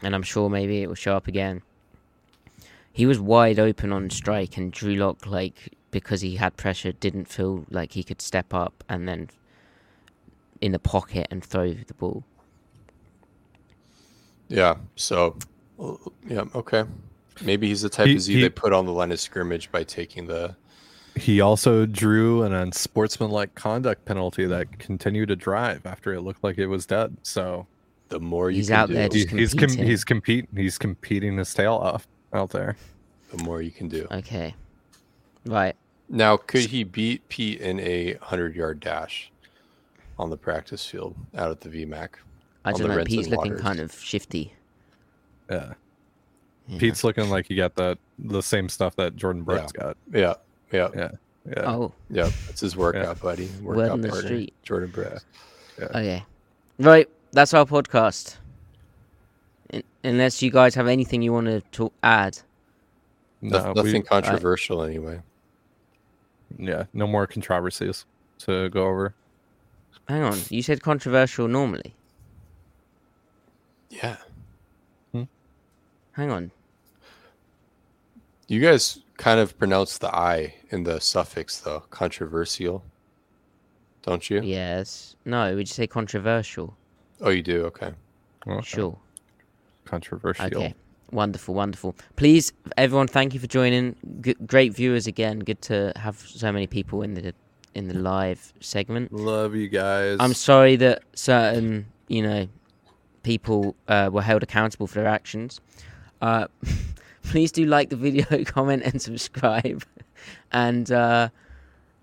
Speaker 2: and I'm sure maybe it will show up again. He was wide open on strike, and Drew Lock, like because he had pressure, didn't feel like he could step up, and then in the pocket and throw the ball.
Speaker 3: Yeah. So, yeah. Okay. Maybe he's the type
Speaker 4: He-
Speaker 3: of Z
Speaker 4: he-
Speaker 3: they put on the line of scrimmage by taking the.
Speaker 4: He also drew an unsportsmanlike conduct penalty that continued to drive after it looked like it was dead. So
Speaker 3: The more you
Speaker 2: He's
Speaker 3: can
Speaker 2: out
Speaker 3: do,
Speaker 2: there
Speaker 4: he,
Speaker 2: just
Speaker 4: he's com-
Speaker 2: competing.
Speaker 4: he's compete he's competing his tail off out there.
Speaker 3: the more you can do.
Speaker 2: Okay. Right.
Speaker 3: Now, could he beat Pete in a hundred-yard dash on the practice field out at the VMAC?
Speaker 2: I don't know.
Speaker 3: Renton
Speaker 2: Pete's looking
Speaker 3: Waters.
Speaker 2: kind of shifty.
Speaker 4: Yeah.
Speaker 2: Yeah.
Speaker 4: Pete's looking like he got that the same stuff that Jordyn Brooks got.
Speaker 3: Yeah. Yeah.
Speaker 4: Yeah. Yeah.
Speaker 2: Oh,
Speaker 3: Yeah. That's his workout buddy.
Speaker 2: Word
Speaker 3: Workout
Speaker 2: on the
Speaker 3: partner,
Speaker 2: street.
Speaker 3: Jordyn Brooks.
Speaker 2: okay. Right. That's our podcast. Un- Unless you guys have anything you want to talk, add.
Speaker 3: Noth-
Speaker 4: No,
Speaker 3: nothing
Speaker 4: we,
Speaker 3: controversial anyway.
Speaker 4: yeah, no more controversies to go over.
Speaker 2: Hang on. You said controversial normally.
Speaker 3: Yeah. Hmm?
Speaker 2: Hang on.
Speaker 3: You guys kind of pronounce the I in the suffix though. Controversial. Don't you?
Speaker 2: Yes. No. We just say controversial.
Speaker 3: Oh, you do. Okay.
Speaker 4: Okay.
Speaker 2: Sure.
Speaker 4: Controversial.
Speaker 2: Okay. Wonderful, wonderful. Please, everyone, thank you for joining. G- great viewers again. Good to have so many people in the in the live segment.
Speaker 4: Love you guys.
Speaker 2: I'm sorry that certain, you know, people uh, were held accountable for their actions. Uh, please do like the video, comment, and subscribe. And uh,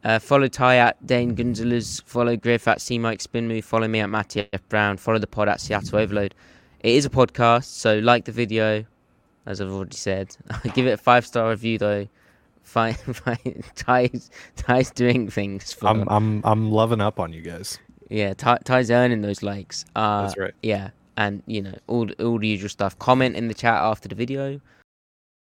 Speaker 2: uh, follow Ty at Dane Gunzelers. Follow Griff at C Mike Spinmove. Follow me at Matty F. Brown. Follow the pod at Seattle Overload. It is a podcast, so like the video, as I've already said. Give it a five star review though. Ty's, Ty's doing things for.
Speaker 4: I'm I'm I'm loving up on you guys.
Speaker 2: Yeah, Ty, Ty's earning those likes. Uh,
Speaker 4: That's right.
Speaker 2: Yeah, and you know all all the usual stuff. Comment in the chat after the video.